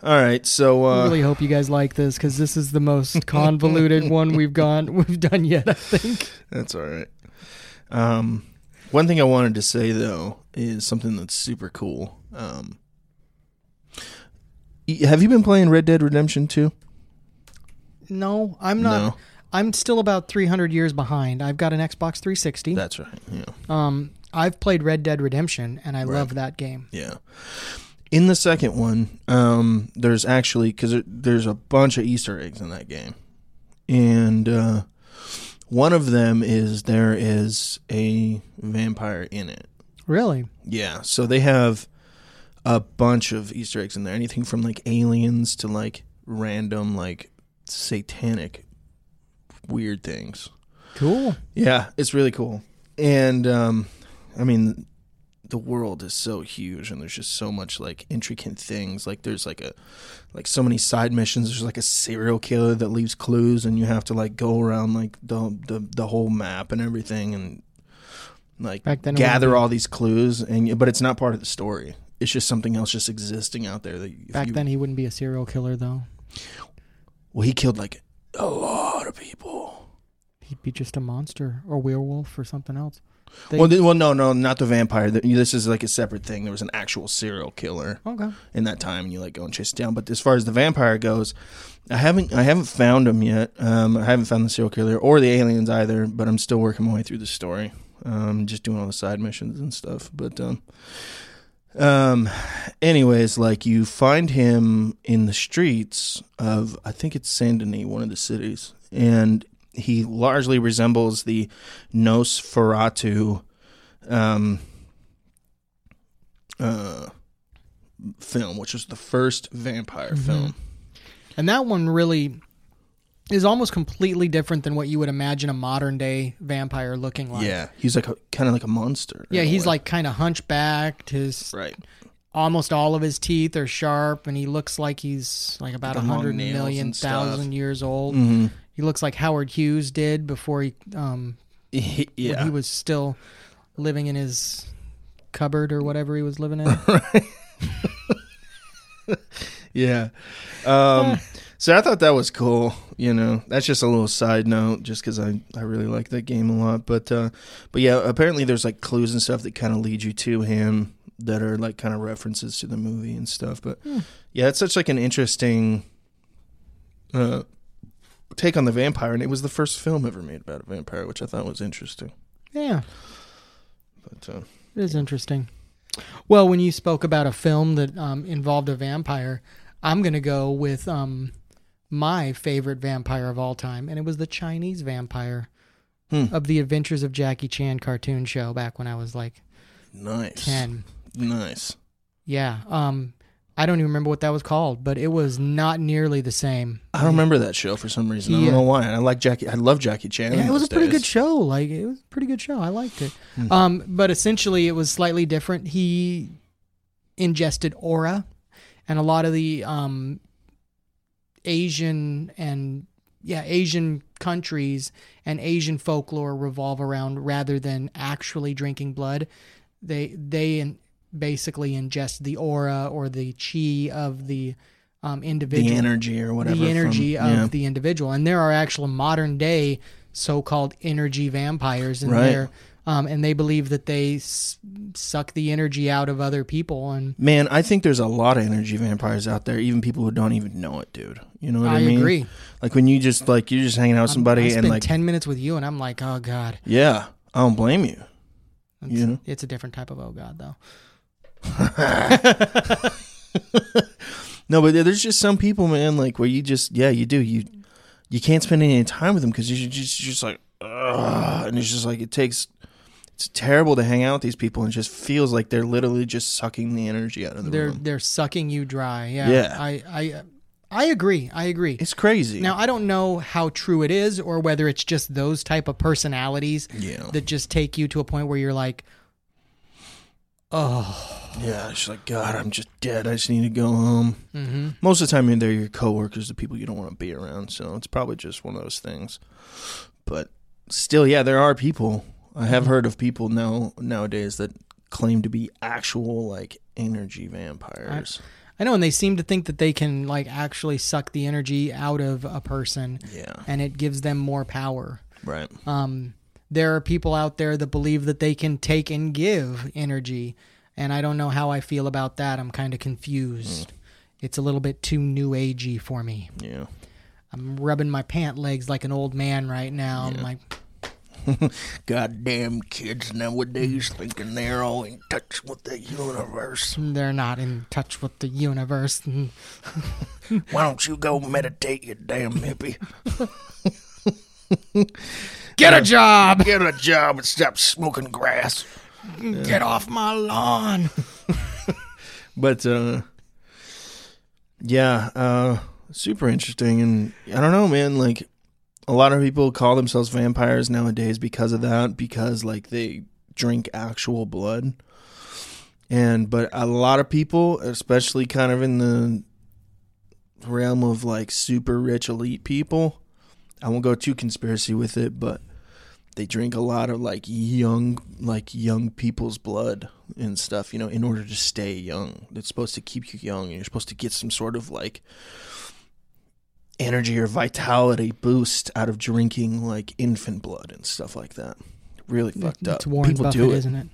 All right, so I uh, really hope you guys like this because this is the most convoluted one we've gone we've done yet. I think. that's all right. Um, one thing I wanted to say though is something that's super cool. Um, have you been playing Red Dead Redemption 2? No, I'm not. No, I'm still about 300 years behind. I've got an Xbox 360. that's right. Yeah, Um, I've played Red Dead Redemption and I love that game. yeah. In the second one, um, there's actually because there's a bunch of Easter eggs in that game, and uh, one of them is there is a vampire in it. Really? Yeah, so they have a bunch of Easter eggs in there. Anything from like aliens to like random like satanic weird things. Cool. Yeah, it's really cool. And um I mean the world is so huge and there's just so much like intricate things. Like there's like a like so many side missions. There's like a serial killer that leaves clues and you have to like go around like the the, the whole map and everything and like Back then gather all these clues and but it's not part of the story. It's just something else just existing out there that Back you- then, he wouldn't be a serial killer though. well he killed like a lot of people. He'd be just a monster or werewolf or something else. They- well, well, no, no, not the vampire. Th- This is like a separate thing. There was an actual serial killer okay. in that time, and you like go and chase it down. But as far as the vampire goes, I haven't, I haven't found him yet. Um, I haven't found the serial killer or the aliens either. But I'm still working my way through the story. Um, just doing all the side missions and stuff. But um, um, anyways, like you find him in the streets of, I think it's Saint Denis, one of the cities, and he largely resembles the Nosferatu um, uh, film, which was the first vampire Mm-hmm. film. And that one really is almost completely different than what you would imagine a modern day vampire looking like. Yeah, he's like kind of like a monster. Yeah, he's way. like kind of hunchbacked. His right. almost all of his teeth are sharp, and he looks like he's like about a hundred million thousand years old. hmm He looks like Howard Hughes did before he um yeah, he was still living in his cupboard or whatever he was living in. yeah. Um, so I thought that was cool. You know, that's just a little side note, just because I, I really like that game a lot. But uh, but yeah, apparently there's like clues and stuff that kind of lead you to him that are like kind of references to the movie and stuff. But yeah, it's such like an interesting uh, take on the vampire, and it was the first film ever made about a vampire, which I thought was interesting. Yeah, But uh, it is interesting. Well, when you spoke about a film that um, involved a vampire, I'm going to go with um, my favorite vampire of all time, and it was the Chinese vampire Hmm. of the Adventures of Jackie Chan cartoon show back when I was like nice, 10. nice. Yeah. Um, I don't even remember what that was called, but it was not nearly the same. I don't remember that show for some reason. I don't know why. I like Jackie. I love Jackie Chan. Yeah, it was a pretty good show. Like it was a pretty good show. I liked it. Hmm. Um, but essentially, it was slightly different. He ingested aura, and a lot of the um, Asian and yeah Asian countries and Asian folklore revolve around rather than actually drinking blood. They they in, basically ingest the aura or the chi of the um, individual the energy or whatever. the energy from, of yeah. the individual. And there are actual modern day so-called energy vampires in Right. there, um, and they believe that they s- suck the energy out of other people. And Man, I think there's a lot of energy vampires out there, even people who don't even know it, dude. You know what I, mean? I mean? agree. Like when you just like you're just hanging out with somebody and like ten minutes with you, and I'm like, oh god, yeah, I don't blame you. it's, You know? it's a different type of oh god though. No, but there's just some people, man, like where you just yeah, you do you you can't spend any time with them because you're just you're just like Ugh, and it's just like it takes. It's terrible to hang out with these people and it just feels like they're literally just sucking the energy out of the They're room. they're sucking you dry. Yeah, Yeah. I I I agree. I agree. It's crazy. Now I don't know how true it is, or whether it's just those type of personalities yeah, that just take you to a point where you're like, oh, yeah. It's like God, I'm just dead. I just need to go home. hmm Most of the time, they're your coworkers, the people you don't want to be around. So it's probably just one of those things. But still, yeah, there are people. I have heard of people now nowadays that claim to be actual like energy vampires. I know, and they seem to think that they can like actually suck the energy out of a person, yeah, and it gives them more power. right. Um, there are people out there that believe that they can take and give energy, and I don't know how I feel about that. I'm kind of confused. It's a little bit too new agey for me. Yeah. I'm rubbing my pant legs like an old man right now. I'm like, Goddamn kids nowadays thinking they're all in touch with the universe. they're not in touch with the universe. Why don't you go meditate, you damn hippie? Get a job. Get a job and stop smoking grass. Get off my lawn. But uh yeah, uh super interesting and I don't know, man, like a lot of people call themselves vampires nowadays because of that because like they drink actual blood. And but a lot of people, especially kind of in the realm of like super rich elite people, I won't go too conspiracy with it, but they drink a lot of like young like young people's blood and stuff you know in order to stay young it's supposed to keep you young and you're supposed to get some sort of like energy or vitality boost out of drinking like infant blood and stuff like that really fucked up It's Warren people Buffett, do it isn't it?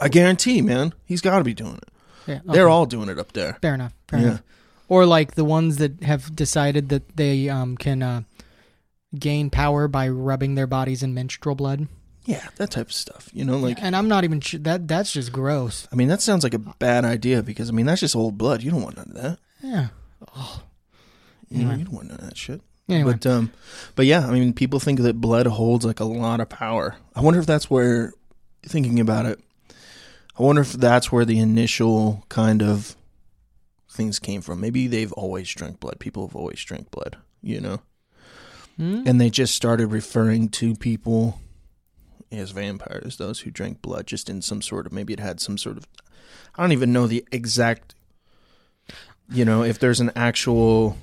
i guarantee man he's got to be doing it Yeah, they're all doing it up there fair enough. Fair Yeah. enough. Or like the ones that have decided that they um, can uh, gain power by rubbing their bodies in menstrual blood. yeah that type of stuff you know like and I'm not even sure that that's just gross. i mean that sounds like a bad idea because i mean that's just old blood you don't want none of that Yeah. You know you don't want none of that shit Anyway, But um, but yeah, I mean, people think that blood holds like a lot of power. I wonder if that's where, thinking about it, I wonder if that's where the initial kind of things came from. Maybe they've always drank blood. People have always drank blood, you know, Hmm? and they just started referring to people as vampires, those who drank blood, just in some sort of maybe it had some sort of, I don't even know the exact, you know, if there's an actual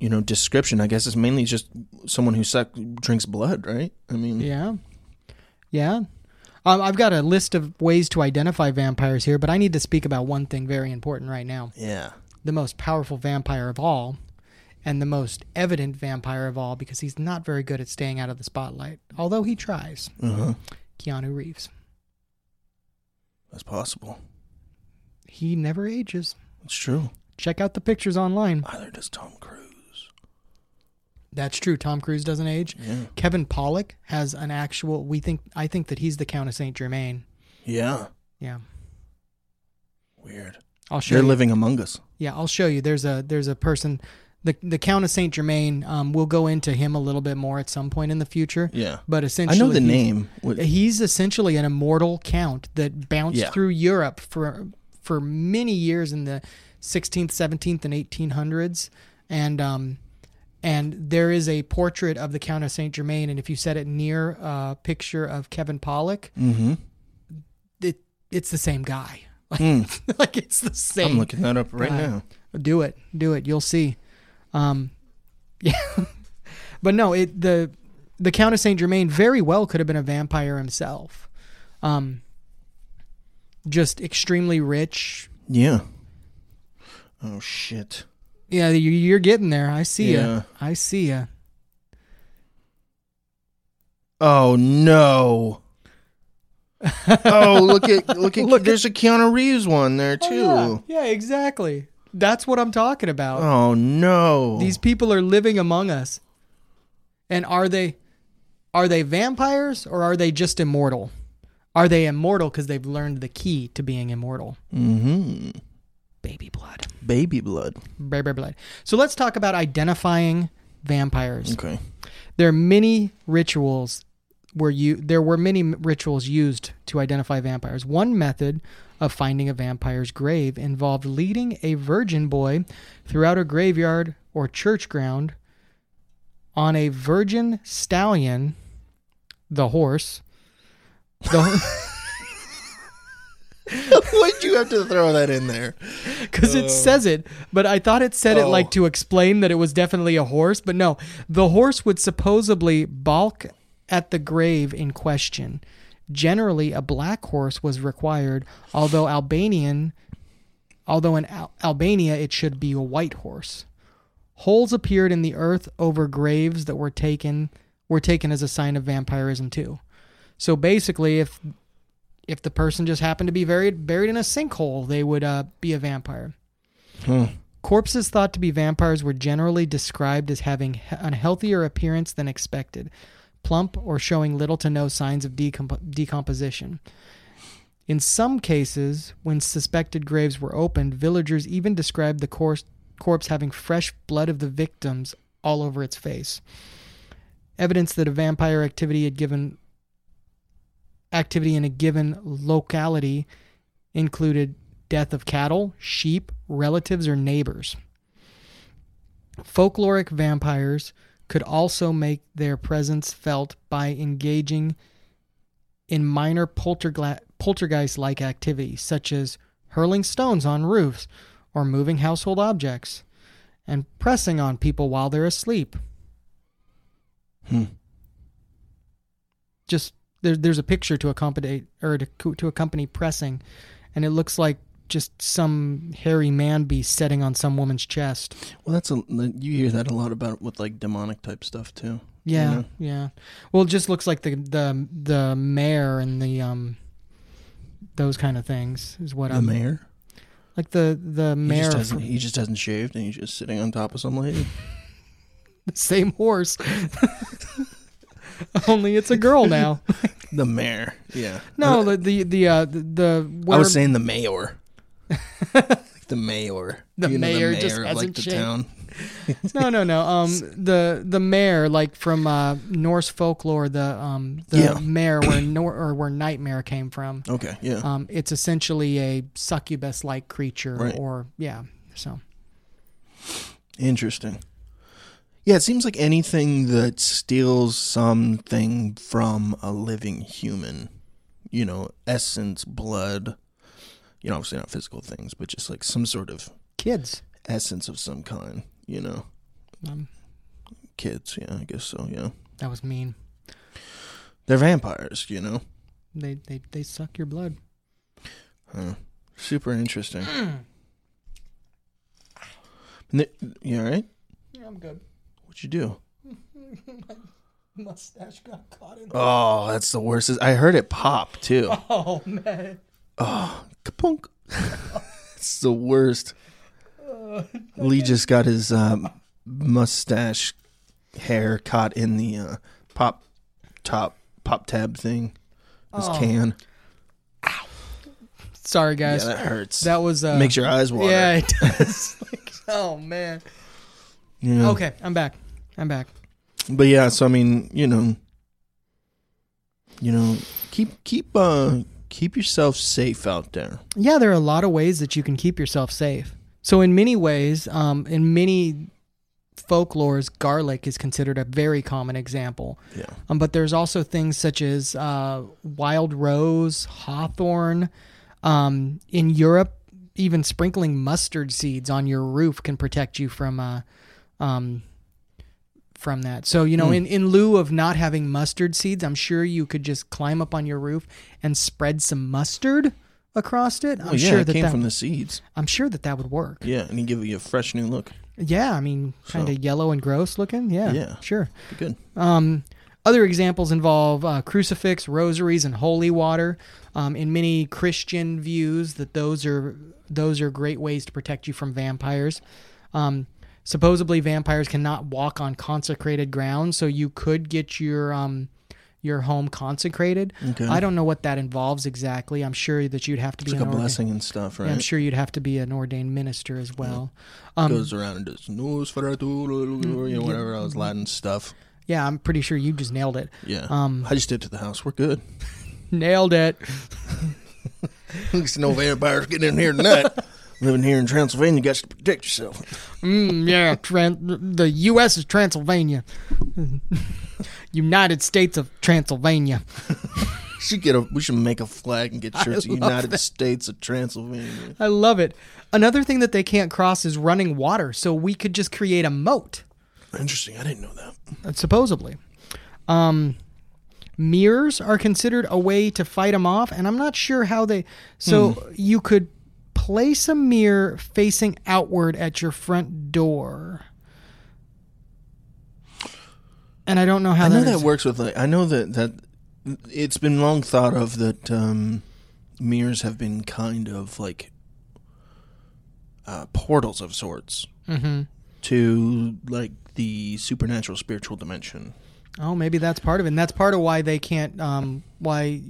you know description i guess it's mainly just someone who suck drinks blood right i mean yeah, yeah. Um, I've got a list of ways to identify vampires here, but I need to speak about one thing very important right now. yeah the most powerful vampire of all and the most evident vampire of all because he's not very good at staying out of the spotlight, although he tries. Uh huh. Keanu Reeves. That's possible. He never ages. It's true. Check out the pictures online. Either does Tom Cruise. That's true. Tom Cruise doesn't age. Yeah. Kevin Pollak has an actual. We think. I think that he's the Count of Saint Germain. Yeah. Yeah, Weird. I'll show you. They're you. living among us. Yeah, I'll show you. There's a there's a person, the the Count of Saint Germain. Um, we'll go into him a little bit more at some point in the future. Yeah. But essentially, I know the name. He's essentially an immortal count that bounced Yeah. through Europe for for many years in the 16th, 17th, and 1800s, and um, and there is a portrait of the Count of Saint Germain, and if you set it near a picture of Kevin Pollak, Mm-hmm. it it's the same guy. Like, Hmm. like it's the same. I'm looking that up right Uh, now. Do it, do it. You'll see. Um, yeah, but no, it the the Count of Saint Germain very well could have been a vampire himself. Um, just extremely rich. Yeah. Oh shit. Yeah, you- you're getting there. I see ya. Yeah. I see ya. Oh no. oh look at look at Look at- there's a Keanu Reeves one there too. Oh, yeah. yeah, exactly. That's what I'm talking about. Oh no. These people are living among us. And are they are they vampires or are they just immortal? Are they immortal because they've learned the key to being immortal? mm-hmm. Baby blood. Baby blood. Baby blood. So let's talk about identifying vampires. Okay. There are many rituals where you there were many rituals used to identify vampires. One method of finding a vampire's grave involved leading a virgin boy throughout a graveyard or church ground on a virgin stallion, the horse. The Why'd you have to throw that in there? because it uh, says it, but I thought it said it Oh. like to explain that it was definitely a horse, but no, the horse would supposedly balk at the grave in question. Generally, a black horse was required, although Albanian, although in Al- Albania it should be a white horse. Holes appeared in the earth over graves that were taken were taken as a sign of vampirism too. So basically, if if the person just happened to be buried buried in a sinkhole, they would uh, be a vampire. Hmm. Corpses thought to be vampires were generally described as having a healthier appearance than expected, plump or showing little to no signs of decomp- decomposition. In some cases, when suspected graves were opened, villagers even described the corpse, corpse having fresh blood of the victims all over its face. Evidence that a vampire activity had given activity in a given locality included death of cattle, sheep, relatives, or neighbors. Folkloric vampires could also make their presence felt by engaging in minor poltergla- poltergeist like activities, such as hurling stones on roofs or moving household objects and pressing on people while they're asleep. Hmm. Just there, there's a picture to accompany or to, to accompany pressing, and it looks like just some hairy man beast setting on some woman's chest. Well, that's a you hear that a lot about with like demonic type stuff too. Yeah, know? yeah. Well, it just looks like the the the mayor and the um those kind of things is what The I'm mayor. like the the He mayor just, hasn't, he just hasn't shaved and he's just sitting on top of some lady. the same horse. Only it's a girl now. the mayor. Yeah. No, the the the uh, the, the I was saying the mayor. Like the mayor. The You know, mayor just hasn't like the shaved. town. no no no um the the mayor like from uh Norse folklore the um the Yeah. mayor where nor or where nightmare came from. Okay. Yeah. Um, it's essentially a succubus like creature, Right. or yeah. So Interesting. Yeah, it seems like anything that steals something from a living human, you know, essence, blood, you know, obviously not physical things, but just like some sort of kids. essence of some kind, you know. Um, Kids, yeah, I guess so, yeah. that was mean. They're vampires, you know. They they they suck your blood. Huh. Super interesting. And the- you all right? Yeah, I'm good. What'd you do? Mustache got caught in. Oh, that's the worst. I heard it pop too. Oh man. Oh, kapunk. it's the worst. Lee just got his um, mustache hair caught in the uh, pop top pop tab thing. This Oh. can. Ow. Sorry guys. Yeah, that hurts. that was uh makes your eyes water. Yeah, it does. Like, oh man. Yeah. Okay, I'm back. I'm back. But yeah, so I mean, you know, you know, keep keep uh keep yourself safe out there. Yeah, there are a lot of ways that you can keep yourself safe. So, in many ways, um, in many folklores, garlic is considered a very common example. Yeah. Um, but there's also things such as uh, wild rose, hawthorn. Um, in Europe, even sprinkling mustard seeds on your roof can protect you from uh, um, from that. So you know, Hmm. in in lieu of not having mustard seeds, I'm sure you could just climb up on your roof and spread some mustard across it. I'm Well, yeah, sure it that came that from the seeds. I'm sure that that would work. Yeah, and give you a fresh new look. Yeah, I mean, kind of So- yellow and gross looking. Yeah, Yeah. sure. Be good. Um, other examples involve uh, crucifix, rosaries, and holy water. Um, in many Christian views, that those are those are great ways to protect you from vampires. Um, supposedly, vampires cannot walk on consecrated ground, so you could get your um, your home consecrated. Okay. I don't know what that involves exactly. I'm sure that you'd have to It's be like a ordained- blessing and stuff, yeah, right? I'm sure you'd have to be an ordained minister as well. Um, Goes around and does Nosferatu, you know, whatever else Latin stuff. yeah, I'm pretty sure you just nailed it. Yeah. Um, I just did to the house. We're good. Nailed it. There's no vampires getting in here tonight. Living here in Transylvania, you got to protect yourself. Mm, yeah, Tran- the U.S. is Transylvania. United States of Transylvania. We should get a. We should make a flag and get shirts. United that. States of Transylvania. I love it. Another thing that they can't cross is running water, so we could just create a moat, Interesting. I didn't know that. supposedly. Um, mirrors are considered a way to fight them off, and I'm not sure how they. So you could place a mirror facing outward at your front door. And I don't know how I know that that works with like. I know that that it's been long thought of that um, mirrors have been kind of like uh, portals of sorts Mhm. to like the supernatural spiritual dimension. Oh, maybe that's part of it. And that's part of why they can't, um, why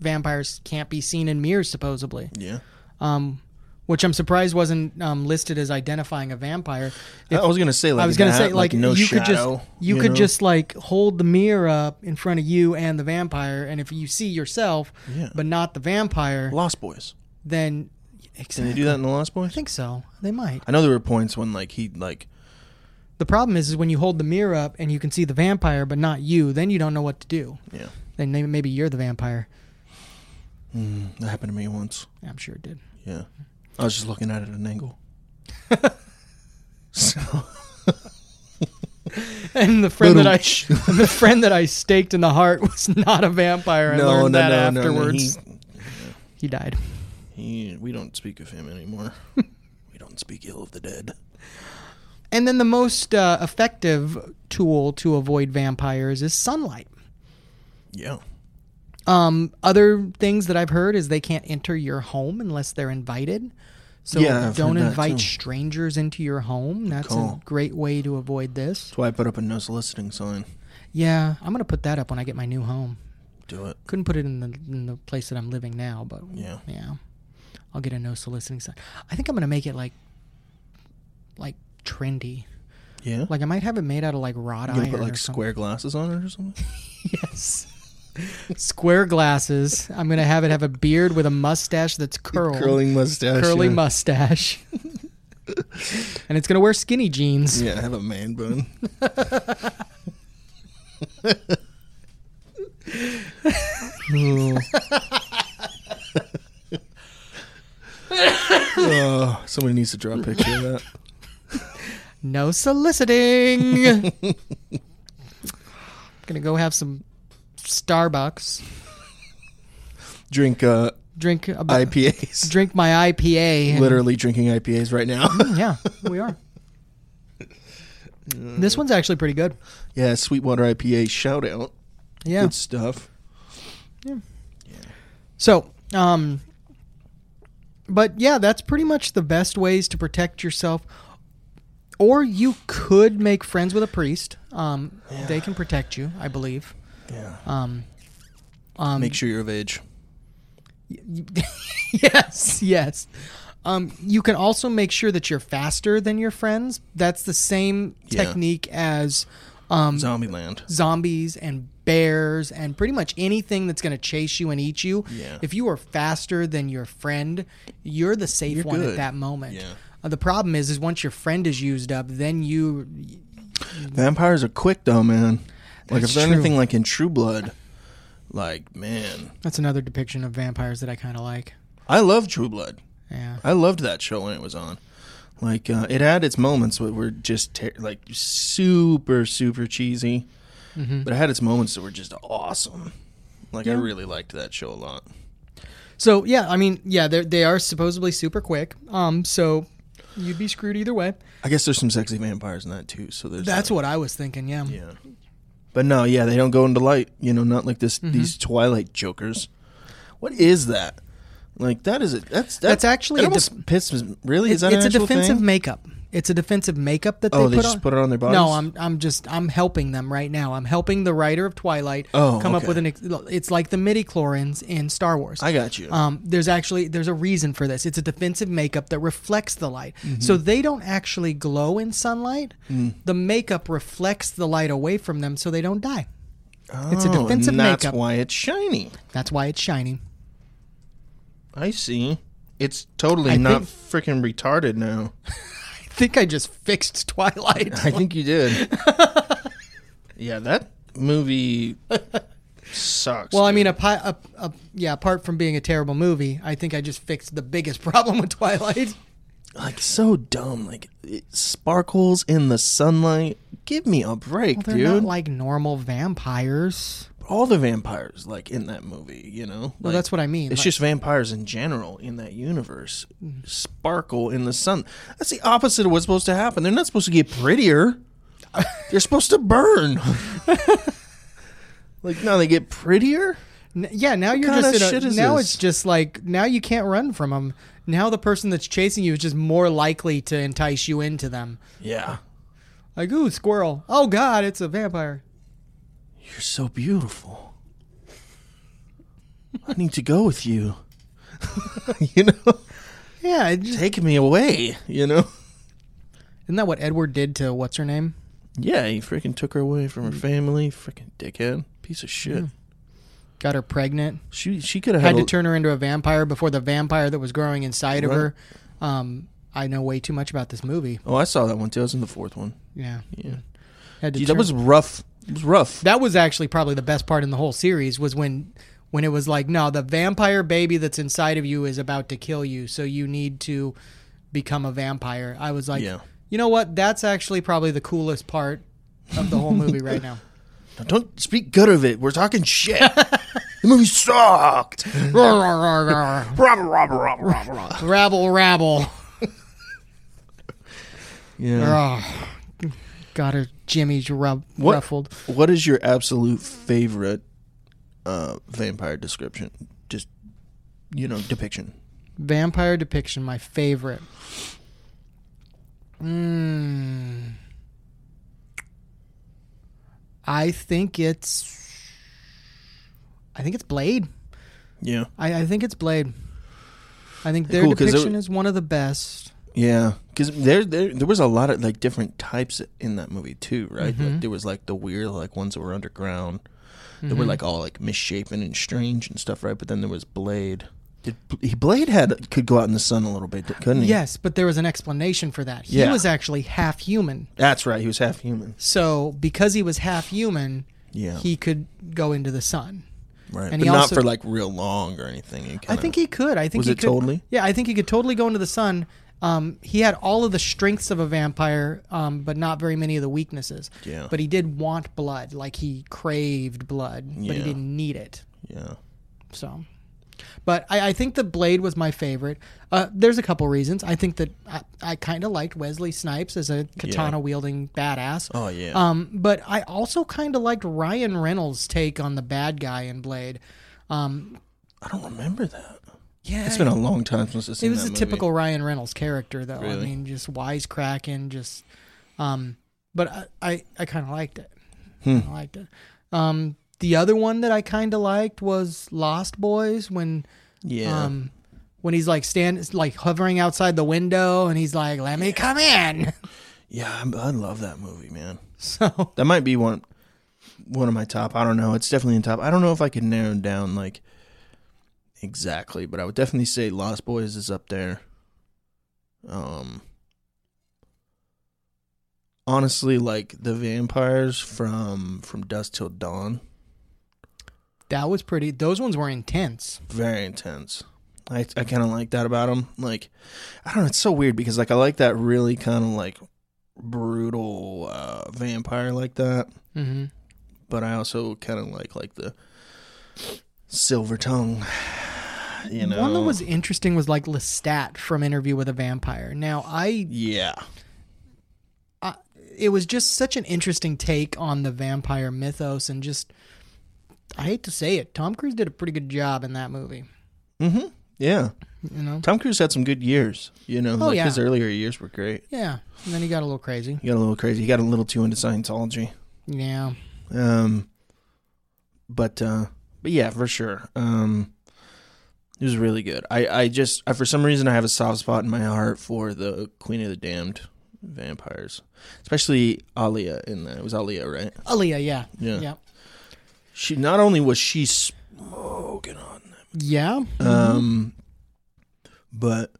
vampires can't be seen in mirrors, supposedly. Yeah. Um, which I'm surprised wasn't um, listed as identifying a vampire. If- I was gonna say like I was gonna that, say like, no you shadow. could just you, could know? just like hold the mirror up in front of you and the vampire, and if you see yourself Yeah. but not the vampire, Lost Boys. then Can exactly. they do that in the Lost Boys? I think so. They might. I know there were points when like he like The problem is, is when you hold the mirror up and you can see the vampire but not you, then you don't know what to do. yeah Then maybe- maybe you're the vampire. mm, that happened to me once. I'm sure it did. Yeah, I was just looking at it at an angle. so And the friend that I the friend that I staked in the heart was not a vampire. I no, learned no, that no, no, no, afterwards. he- he died. He, we don't speak of him anymore. we don't speak ill of the dead. And then the most uh, effective tool to avoid vampires is sunlight. Yeah. Um, other things that I've heard is they can't enter your home unless they're invited. So Yeah, don't invite strangers into your home. That's a great way to avoid this. That's why I put up a no soliciting sign. Yeah, I'm gonna put that up when I get my new home. Do it. Couldn't put it in the in the place that I'm living now, but Yeah. yeah, I'll get a no soliciting sign. I think I'm gonna make it like like trendy. Yeah. Like I might have it made out of like wrought you iron put like square glasses on it or something? Yes. Square glasses. I'm gonna have it have a beard with a mustache that's curled, Curling mustache. curly yeah. mustache, and it's gonna wear skinny jeans. Yeah, I have a man bun. oh. Oh, somebody needs to draw a picture of that. No soliciting. I'm gonna go have some Starbucks. Drink uh, Drink about, IPAs. drink my IPA. and- Literally drinking IPAs right now. yeah, we are. This one's actually pretty good. Yeah, Sweetwater IPA shout out. Yeah. Good stuff. Yeah. yeah. So, um, but yeah, that's pretty much the best ways to protect yourself. Or you could make friends with a priest. Um, They can protect you, I believe. Yeah. Um, um, Make sure you're of age. yes, yes. Um, you can also make sure that you're faster than your friends. That's the same Yeah. technique as um, Zombieland. zombies and bears and pretty much anything that's going to chase you and eat you. Yeah. If you are faster than your friend, you're the safe one at good. that moment. Yeah. Uh, the problem is, is once your friend is used up, then you. Vampires are quick though, man. Like if they're true. anything like in True Blood, like man, That's another depiction of vampires that I kind of like. I love True Blood. Yeah. I loved that show when it was on. Like uh, it had its moments that were just ter- like super super cheesy, but it had its moments that were just awesome. Like I really liked that show a lot. So yeah, I mean, yeah, they they are supposedly super quick. Um, so you'd be screwed either way. I guess there's some sexy vampires in that too. So there's That's that. what I was thinking. Yeah. Yeah. But no, yeah, they don't go into light. You know, not like Mm-hmm. this. These Twilight Jokers. What is that? Like that is it? that's that, That's actually that a almost pisses. Really, It's, that it's a defensive thing? makeup. It's a defensive makeup that they Oh, put they just on. put it on their bodies. No, I'm I'm just I'm helping them right now. I'm helping the writer of Twilight Oh, come up with an. It's like the midi chlorians in Star Wars. I got you. Um, there's actually there's a reason for this. It's a defensive makeup that reflects the light, Mm-hmm. so they don't actually glow in sunlight. Mm. The makeup reflects the light away from them, so they don't die. it's a Oh, defensive and that's makeup. why it's shiny. That's why it's shiny. I see. It's totally I not freaking retarded now. I think I just fixed Twilight. I think you did. yeah, that movie sucks. Well, I mean, api- a, a, yeah. Apart from being a terrible movie, I think I just fixed the biggest problem with Twilight. like so dumb. Like it sparkles in the sunlight. Give me a break, Well, they're dude. not like normal vampires. All the vampires, like in that movie, you know. Well, that's what I mean. It's Like- just vampires in general in that universe sparkle in the sun. That's the opposite of what's supposed to happen. They're not supposed to get prettier. They're supposed to burn. like now they get prettier. N- yeah. Now you're kind just a, shit is now this? it's just like now you can't run from them. Now the person that's chasing you is just more likely to entice you into them. Yeah, Like, ooh, squirrel. Oh God, it's a vampire. You're so beautiful. I need to go with you. you know, Yeah. It just, take me away. You know. isn't that what Edward did to what's her name? Yeah, he freaking took her away from her family. Freaking dickhead, piece of shit. Got her pregnant. She she could have had had, to turn her into a vampire before the vampire that was growing inside of her. Um, I know way too much about this movie. Oh, I saw that one too. I was in the fourth one. Yeah, Yeah. had to Gee, that was rough. It was rough. that was actually probably the best part in the whole series was when when it was like, no, the vampire baby that's inside of you is about to kill you, so you need to become a vampire. I was like, Yeah. you know what? That's actually probably the coolest part of the whole movie right now. Now, don't speak good of it. We're talking shit. the movie sucked. rabble, rabble. Rabble, rabble. Yeah. Ugh. Got her Jimmy's rub- What- ruffled. What is your absolute favorite uh, vampire description? Just you know, depiction. Vampire depiction, my favorite. Mm. I think it's. I think it's Blade. Yeah. I, I think it's Blade. I think their Cool, 'cause it- depiction is one of the best. Yeah, because there, there there was a lot of like different types in that movie too, right? Mm-hmm. Like there was like the weird like ones that were underground, that Mm-hmm. were like all like misshapen and strange and stuff, right? But then there was Blade. Did he Blade had could go out in the sun a little bit, couldn't he? Yes, but there was an explanation for that. He Yeah. was actually half human. that's right. He was half human. So because he was half human, Yeah, he could go into the sun. right. and but he not also- for like real long or anything. I think he could. I think Was he it could. totally? Yeah, I think he could totally go into the sun. Um, he had all of the strengths of a vampire, um, but not very many of the weaknesses. Yeah. But he did want blood, like he craved blood, but he Yeah. didn't need it. Yeah. So, But I, I think the Blade was my favorite. Uh, there's a couple reasons. I think that I, I kind of liked Wesley Snipes as a katana wielding badass. Oh yeah. Um, but I also kind of liked Ryan Reynolds' take on the bad guy in Blade. Um, I don't remember that. Yeah, It's been a long time since I've seen. it was a movie. typical Ryan Reynolds character, though. Really? I mean, just wisecracking, just. Um, but I, I, I kind of liked it. Hmm. I liked it. Um, the other one that I kind of liked was Lost Boys when Yeah. um when he's like stand like hovering outside the window and he's like, "Let me come in." yeah, I, I love that movie, man. So That might be one one of my top. I don't know. It's definitely in top. I don't know if I could narrow down like exactly, but I would definitely say Lost Boys is up there. Um honestly like the vampires from from Dusk Till Dawn, that was pretty. Those ones were intense. very intense. I I kind of like that about them. Like I don't know, it's so weird because like I like that really kind of like brutal uh vampire like that. Mm-hmm. but I also kind of like like the silver tongue. You know, One that was interesting was like Lestat from Interview with a Vampire. Now I yeah, it was just such an interesting take on the vampire mythos and just I hate to say it, Tom Cruise did a pretty good job in that movie. mm-hmm. yeah. You know? Tom Cruise had some good years. You know, Oh, like yeah. his earlier years were great. Yeah. And then he got a little crazy. He got a little crazy. He got a little too into Scientology. Yeah. Um, but uh, but yeah, for sure. Um, it was really good. I I just I, for some reason I have a soft spot in my heart for the Queen of the Damned vampires, especially Aaliyah in that. It was Aaliyah, right? Aaliyah, yeah. Yeah. Yeah. She not only was she smoking on them, Yeah. them, um, but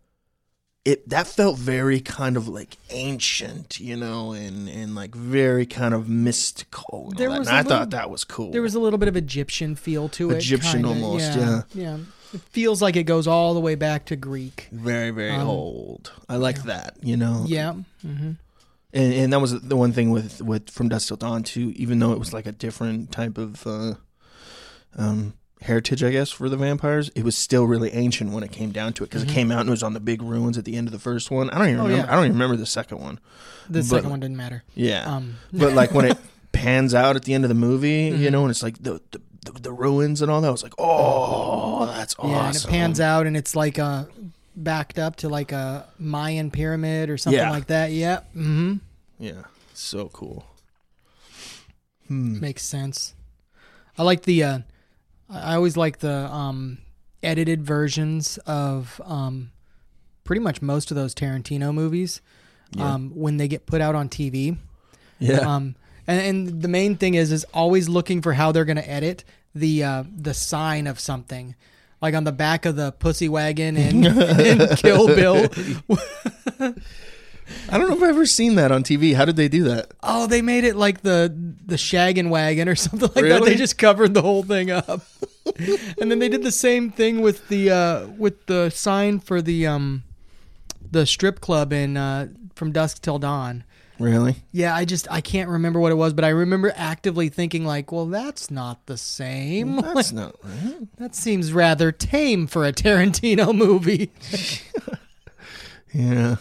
it that felt very kind of like ancient, you know, and and like very kind of mystical. and There was And I little- thought that was cool. There was a little bit of Egyptian feel to it. Egyptian almost, Yeah. Yeah. It feels like it goes all the way back to Greek. very very um, old. I like that, you know. Yeah. Mm-hmm. and and that was the one thing with with from Dusk Till Dawn too. Even though it was like a different type of uh, um, heritage, I guess, for the vampires, it was still really ancient when it came down to it because it came out and it was on the big ruins at the end of the first one. I don't even Mm-hmm. Oh, remember. yeah. I don't even remember the second one. The But- second one didn't matter. Yeah, Um, but like when it pans out at the end of the movie, Mm-hmm. you know, and it's like the, the the the ruins and all that. I was like, oh, that's awesome. Yeah, and it pans out and it's like uh backed up to like a Mayan pyramid or something Yeah. like that. Yeah. Mm-hmm. Yeah, so cool. Makes sense. I like the uh I I always like the um edited versions of um pretty much most of those Tarantino movies. Um when they get put out on TV. Yeah, Um and, and the main thing is is always looking for how they're gonna edit the uh the sign of something. Like on the back of the pussy wagon in, in Kill Bill. I don't know if I've ever seen that on TV. How did they do that? Oh, they made it like the the shaggin' wagon or something like that. They just covered the whole thing up. and then they did the same thing with the uh with the sign for the um the strip club in uh from dusk till dawn. Really? Yeah, I just I can't remember what it was, but I remember actively thinking like, well, that's not the same. That's not right. that seems rather tame for a Tarantino movie. Yeah.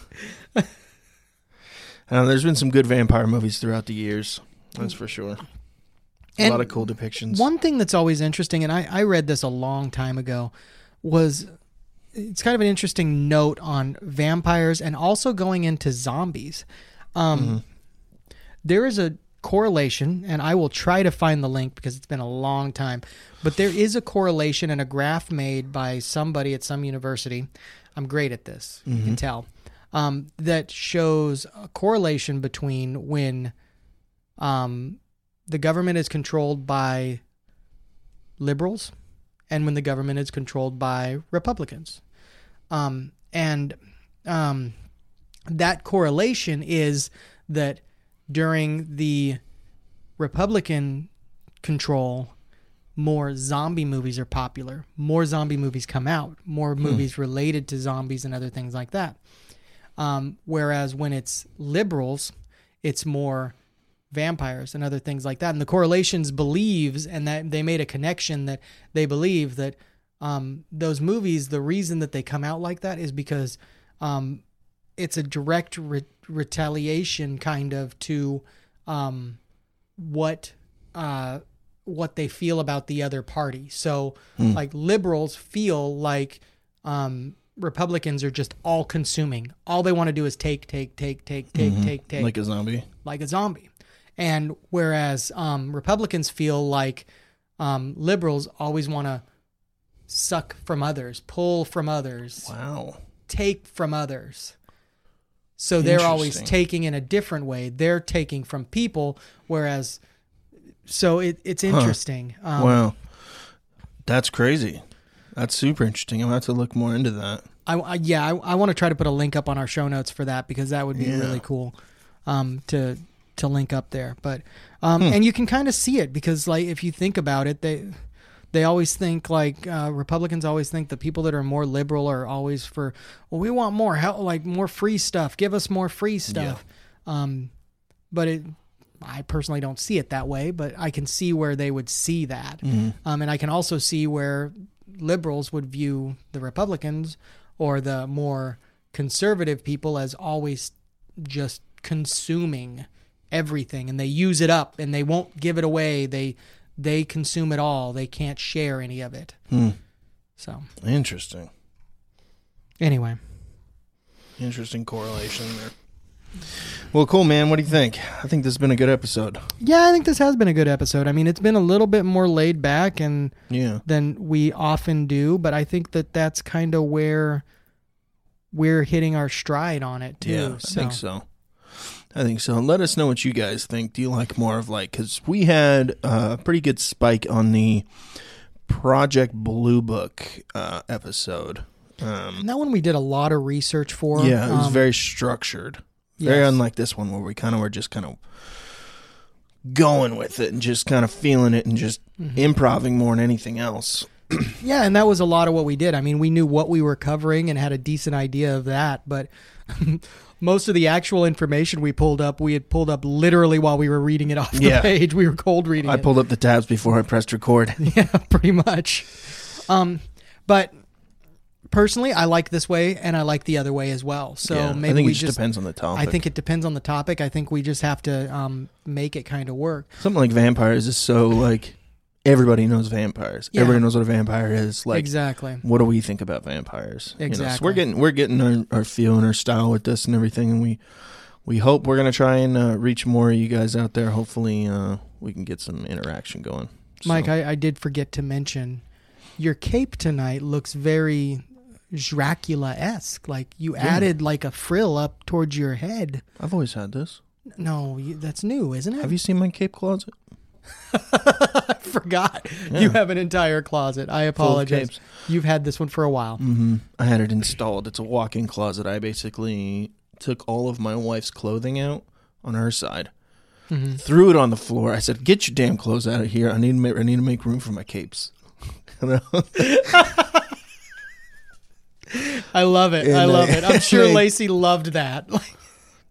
Uh, there's been some good vampire movies throughout the years. That's for sure. a And lot of cool depictions. One thing that's always interesting, and I, I read this a long time ago, was it's kind of an interesting note on vampires and also going into zombies. Um, there is a correlation, and I will try to find the link because it's been a long time, but there is a correlation and a graph made by somebody at some university. I'm great at this, you can tell. Um, that shows a correlation between when um, the government is controlled by liberals and when the government is controlled by Republicans. Um, and um, that correlation is that during the Republican control, more zombie movies are popular. More zombie movies come out. More movies related to zombies and other things like that. Um, whereas when it's liberals, it's more vampires and other things like that. And the correlations believes, and that they made a connection that they believe that um, those movies, the reason that they come out like that is because um, it's a direct re- retaliation kind of to um, what uh, what they feel about the other party. So like liberals feel like um, Republicans are just all consuming. All they want to do is take, take, take, take, take, take, take, Like a zombie. like a zombie. And whereas um, Republicans feel like um, liberals always want to suck from others, pull from others, Wow. take from others. So they're always taking in a different way. They're taking from people, whereas so it, it's interesting. Um, wow. That's crazy. That's super interesting. I'm gonna have to look more into that. I, I yeah, I, I want to try to put a link up on our show notes for that because that would be Yeah. really cool um, to to link up there. But um, Hmm. and you can kind of see it because like if you think about it, they they always think like uh, Republicans always think the people that are more liberal are always for well we want more help like more free stuff, give us more free stuff. Um, but it. I personally don't see it that way, but I can see where they would see that. Um, and I can also see where liberals would view the Republicans or the more conservative people as always just consuming everything and they use it up and they won't give it away. They they consume it all. They can't share any of it. Hmm. So Interesting. anyway, Interesting correlation there. Well, cool, man. What do you think? I think this has been a good episode. yeah, I think this has been a good episode. I mean, it's been a little bit more laid back and Yeah. than we often do, but I think that that's kind of where we're hitting our stride on it too. Yeah, so. I think so. I think so. Let us know what you guys think. Do you like more of like because we had a pretty good spike on the Project Blue Book uh, episode. Um, that one we did a lot of research for. yeah, it was Um, very structured. Very yes. unlike this one where we kind of were just kind of going with it and just kind of feeling it and just Mm-hmm. improving more than anything else. Yeah, and that was a lot of what we did. I mean, we knew what we were covering and had a decent idea of that, but most of the actual information we pulled up, we had pulled up literally while we were reading it off the Yeah. page. We were cold reading I it. pulled up the tabs before I pressed record. yeah, pretty much. Um, but personally, I like this way and I like the other way as well. So yeah, maybe I think we it just just depends on the topic. I think it depends on the topic. I think we just have to um, make it kind of work. something like vampires is so like everybody knows vampires. Yeah. Everybody knows what a vampire is. Like exactly. what do we think about vampires? You know, so Exactly. we're getting we're getting our, our feel and our style with this and everything, and we we hope we're gonna try and uh, reach more of you guys out there. Hopefully, uh, we can get some interaction going. So- Mike, I, I did forget to mention your cape tonight looks very Dracula esque. Like you added like a frill up towards your head. I've always had this. No, you, that's new, isn't it? Have you seen my cape closet? I forgot. You have an entire closet. I apologize. You've had this one for a while. Mm-hmm. I had it installed. It's a walk-in closet. I basically took all of my wife's clothing out on her side, Mm-hmm. threw it on the floor. I said, "Get your damn clothes out of here. I need to make, I need to make room for my capes." I love it. And I love it. I'm sure Lacey loved that.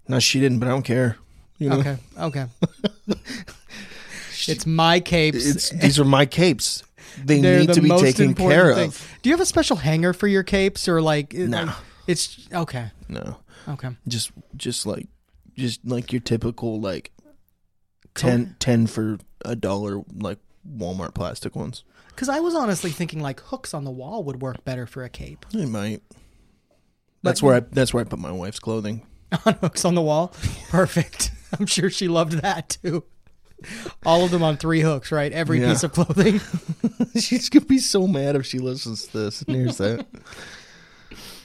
no, she didn't, but I don't care. You know, okay. Okay. It's my capes. it's these are my capes. They They're need the to be most taken important care thing. of. Do you have a special hanger for your capes or like it- No. like, it's okay. No, Okay. just just like just like your typical like 10, 10 for a dollar like Walmart plastic ones. Cuz I was honestly thinking like hooks on the wall would work better for a cape. It might. That's where I that's where I put my wife's clothing. on hooks on the wall. Perfect. I'm sure she loved that too. All of them on three hooks, right? Every Yeah. piece of clothing. She's gonna be so mad if she listens to this and hears that.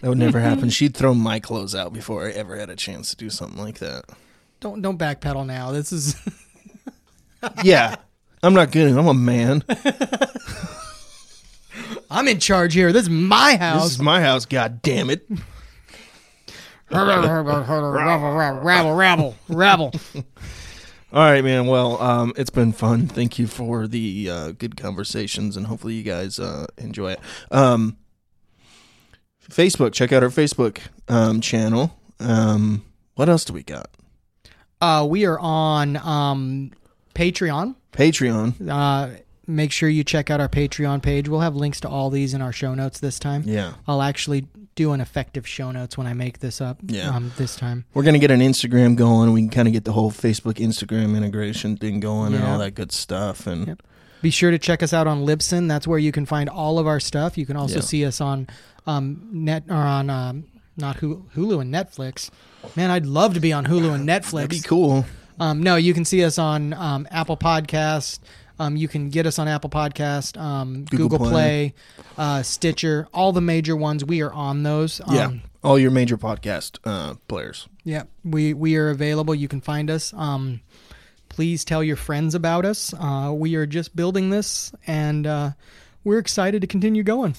That would never happen. She'd throw my clothes out before I ever had a chance to do something like that. don't don't backpedal now. This is Yeah. I'm not kidding. I'm a man. I'm in charge here. This is my house. This is my house, god damn it. rabble, rabble, rabble, rabble. All right, man. Well, um, it's been fun. Thank you for the uh, good conversations, and hopefully you guys uh, enjoy it. Um, Facebook, check out our Facebook um, channel. Um, what else do we got? Uh, we are on um, Patreon. Patreon. Uh, make sure you check out our Patreon page. We'll have links to all these in our show notes this time. Yeah. I'll actually do an effective show notes when I make this up. Yeah. Um, this time. We're gonna get an Instagram going. We can kind of get the whole Facebook Instagram integration thing going and all that good stuff. And Yep. Be sure to check us out on Libsyn. That's where you can find all of our stuff. You can also Yeah. see us on um, net or on um, not Hulu, and Netflix. Man, I'd love to be on Hulu and that'd Netflix. be cool. Um, no, you can see us on um, Apple Podcast. Um, you can get us on Apple Podcast, um, Google Google, Play. Play, uh, Stitcher, all the major ones. We are on those. Um, yeah. All your major podcast uh, players. yeah. We we are available. You can find us. Um, please tell your friends about us. Uh, we are just building this, and uh, we're excited to continue going.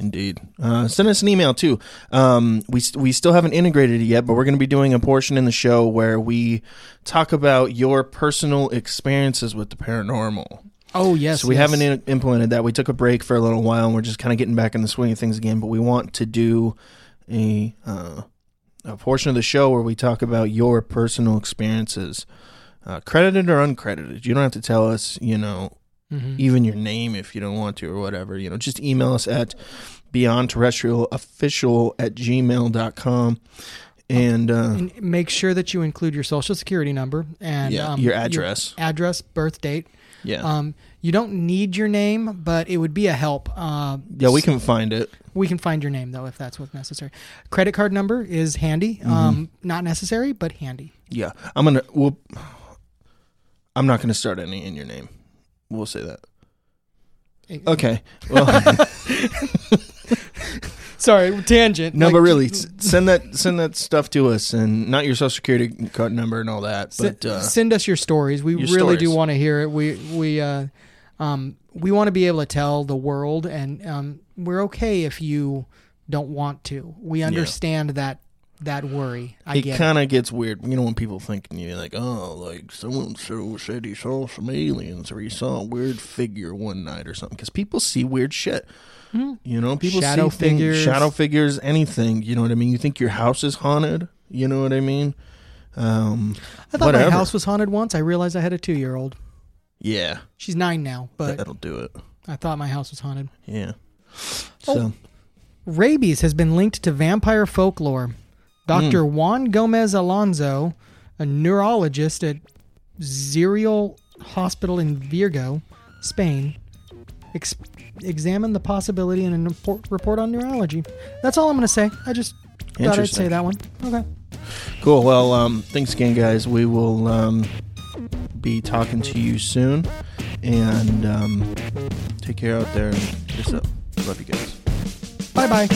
Indeed. Uh, send us an email too. Um, we we still haven't integrated it yet, but we're going to be doing a portion in the show where we talk about your personal experiences with the paranormal. Oh yes, so we yes. haven't in- implemented that. We took a break for a little while, and we're just kind of getting back in the swing of things again. But we want to do a uh, a portion of the show where we talk about your personal experiences, uh, credited or uncredited. You don't have to tell us, you know, Mhm. even your name if you don't want to or whatever. You know, just email us at beyond terrestrial official at gmail.com. And, uh, And make sure that you include your social security number and yeah, um, your address. address, birth date. yeah. Um, you don't need your name, but it would be a help. Uh, yeah, we can find it. we can find your name though if that's what's necessary. Credit card number is handy. Mm-hmm. Um, not necessary, but handy. Yeah. I'm going to, we'll, I'm not going to start any in your name. We'll say that. Okay. Well, Sorry, tangent. no, Like, but really, s- send that send that stuff to us, and not your social security card number and all that. se- But uh, send us your stories. We your really do stories. want to hear it. We we uh, um, we want to be able to tell the world, and um, we're okay if you don't want to. We understand that that worry. I it get it. kind of gets weird, you know, when people think you're like, oh, like someone so said he saw some aliens or he saw a weird figure one night or something. Because people see weird shit. You know, people. Shadow see things, figures. shadow figures, anything. You know what I mean? You think your house is haunted? You know what I mean? Um, I thought whatever. my house was haunted once. I realized I had a two year old. yeah, She's nine now, but that'll do it. I thought my house was haunted. Yeah. Oh. So, Rabies has been linked to vampire folklore. Dr. Hmm. Juan Gomez Alonso, a neurologist at Xeral Hospital in Virgo, Spain, ex- examined the possibility in a report, on neurology. That's all I'm going to say. I just thought I'd say that one. Okay. cool. Well, um, thanks again, guys. We will um, be talking to you soon. And um, take care out there. and Peace up. Love you guys. Bye bye.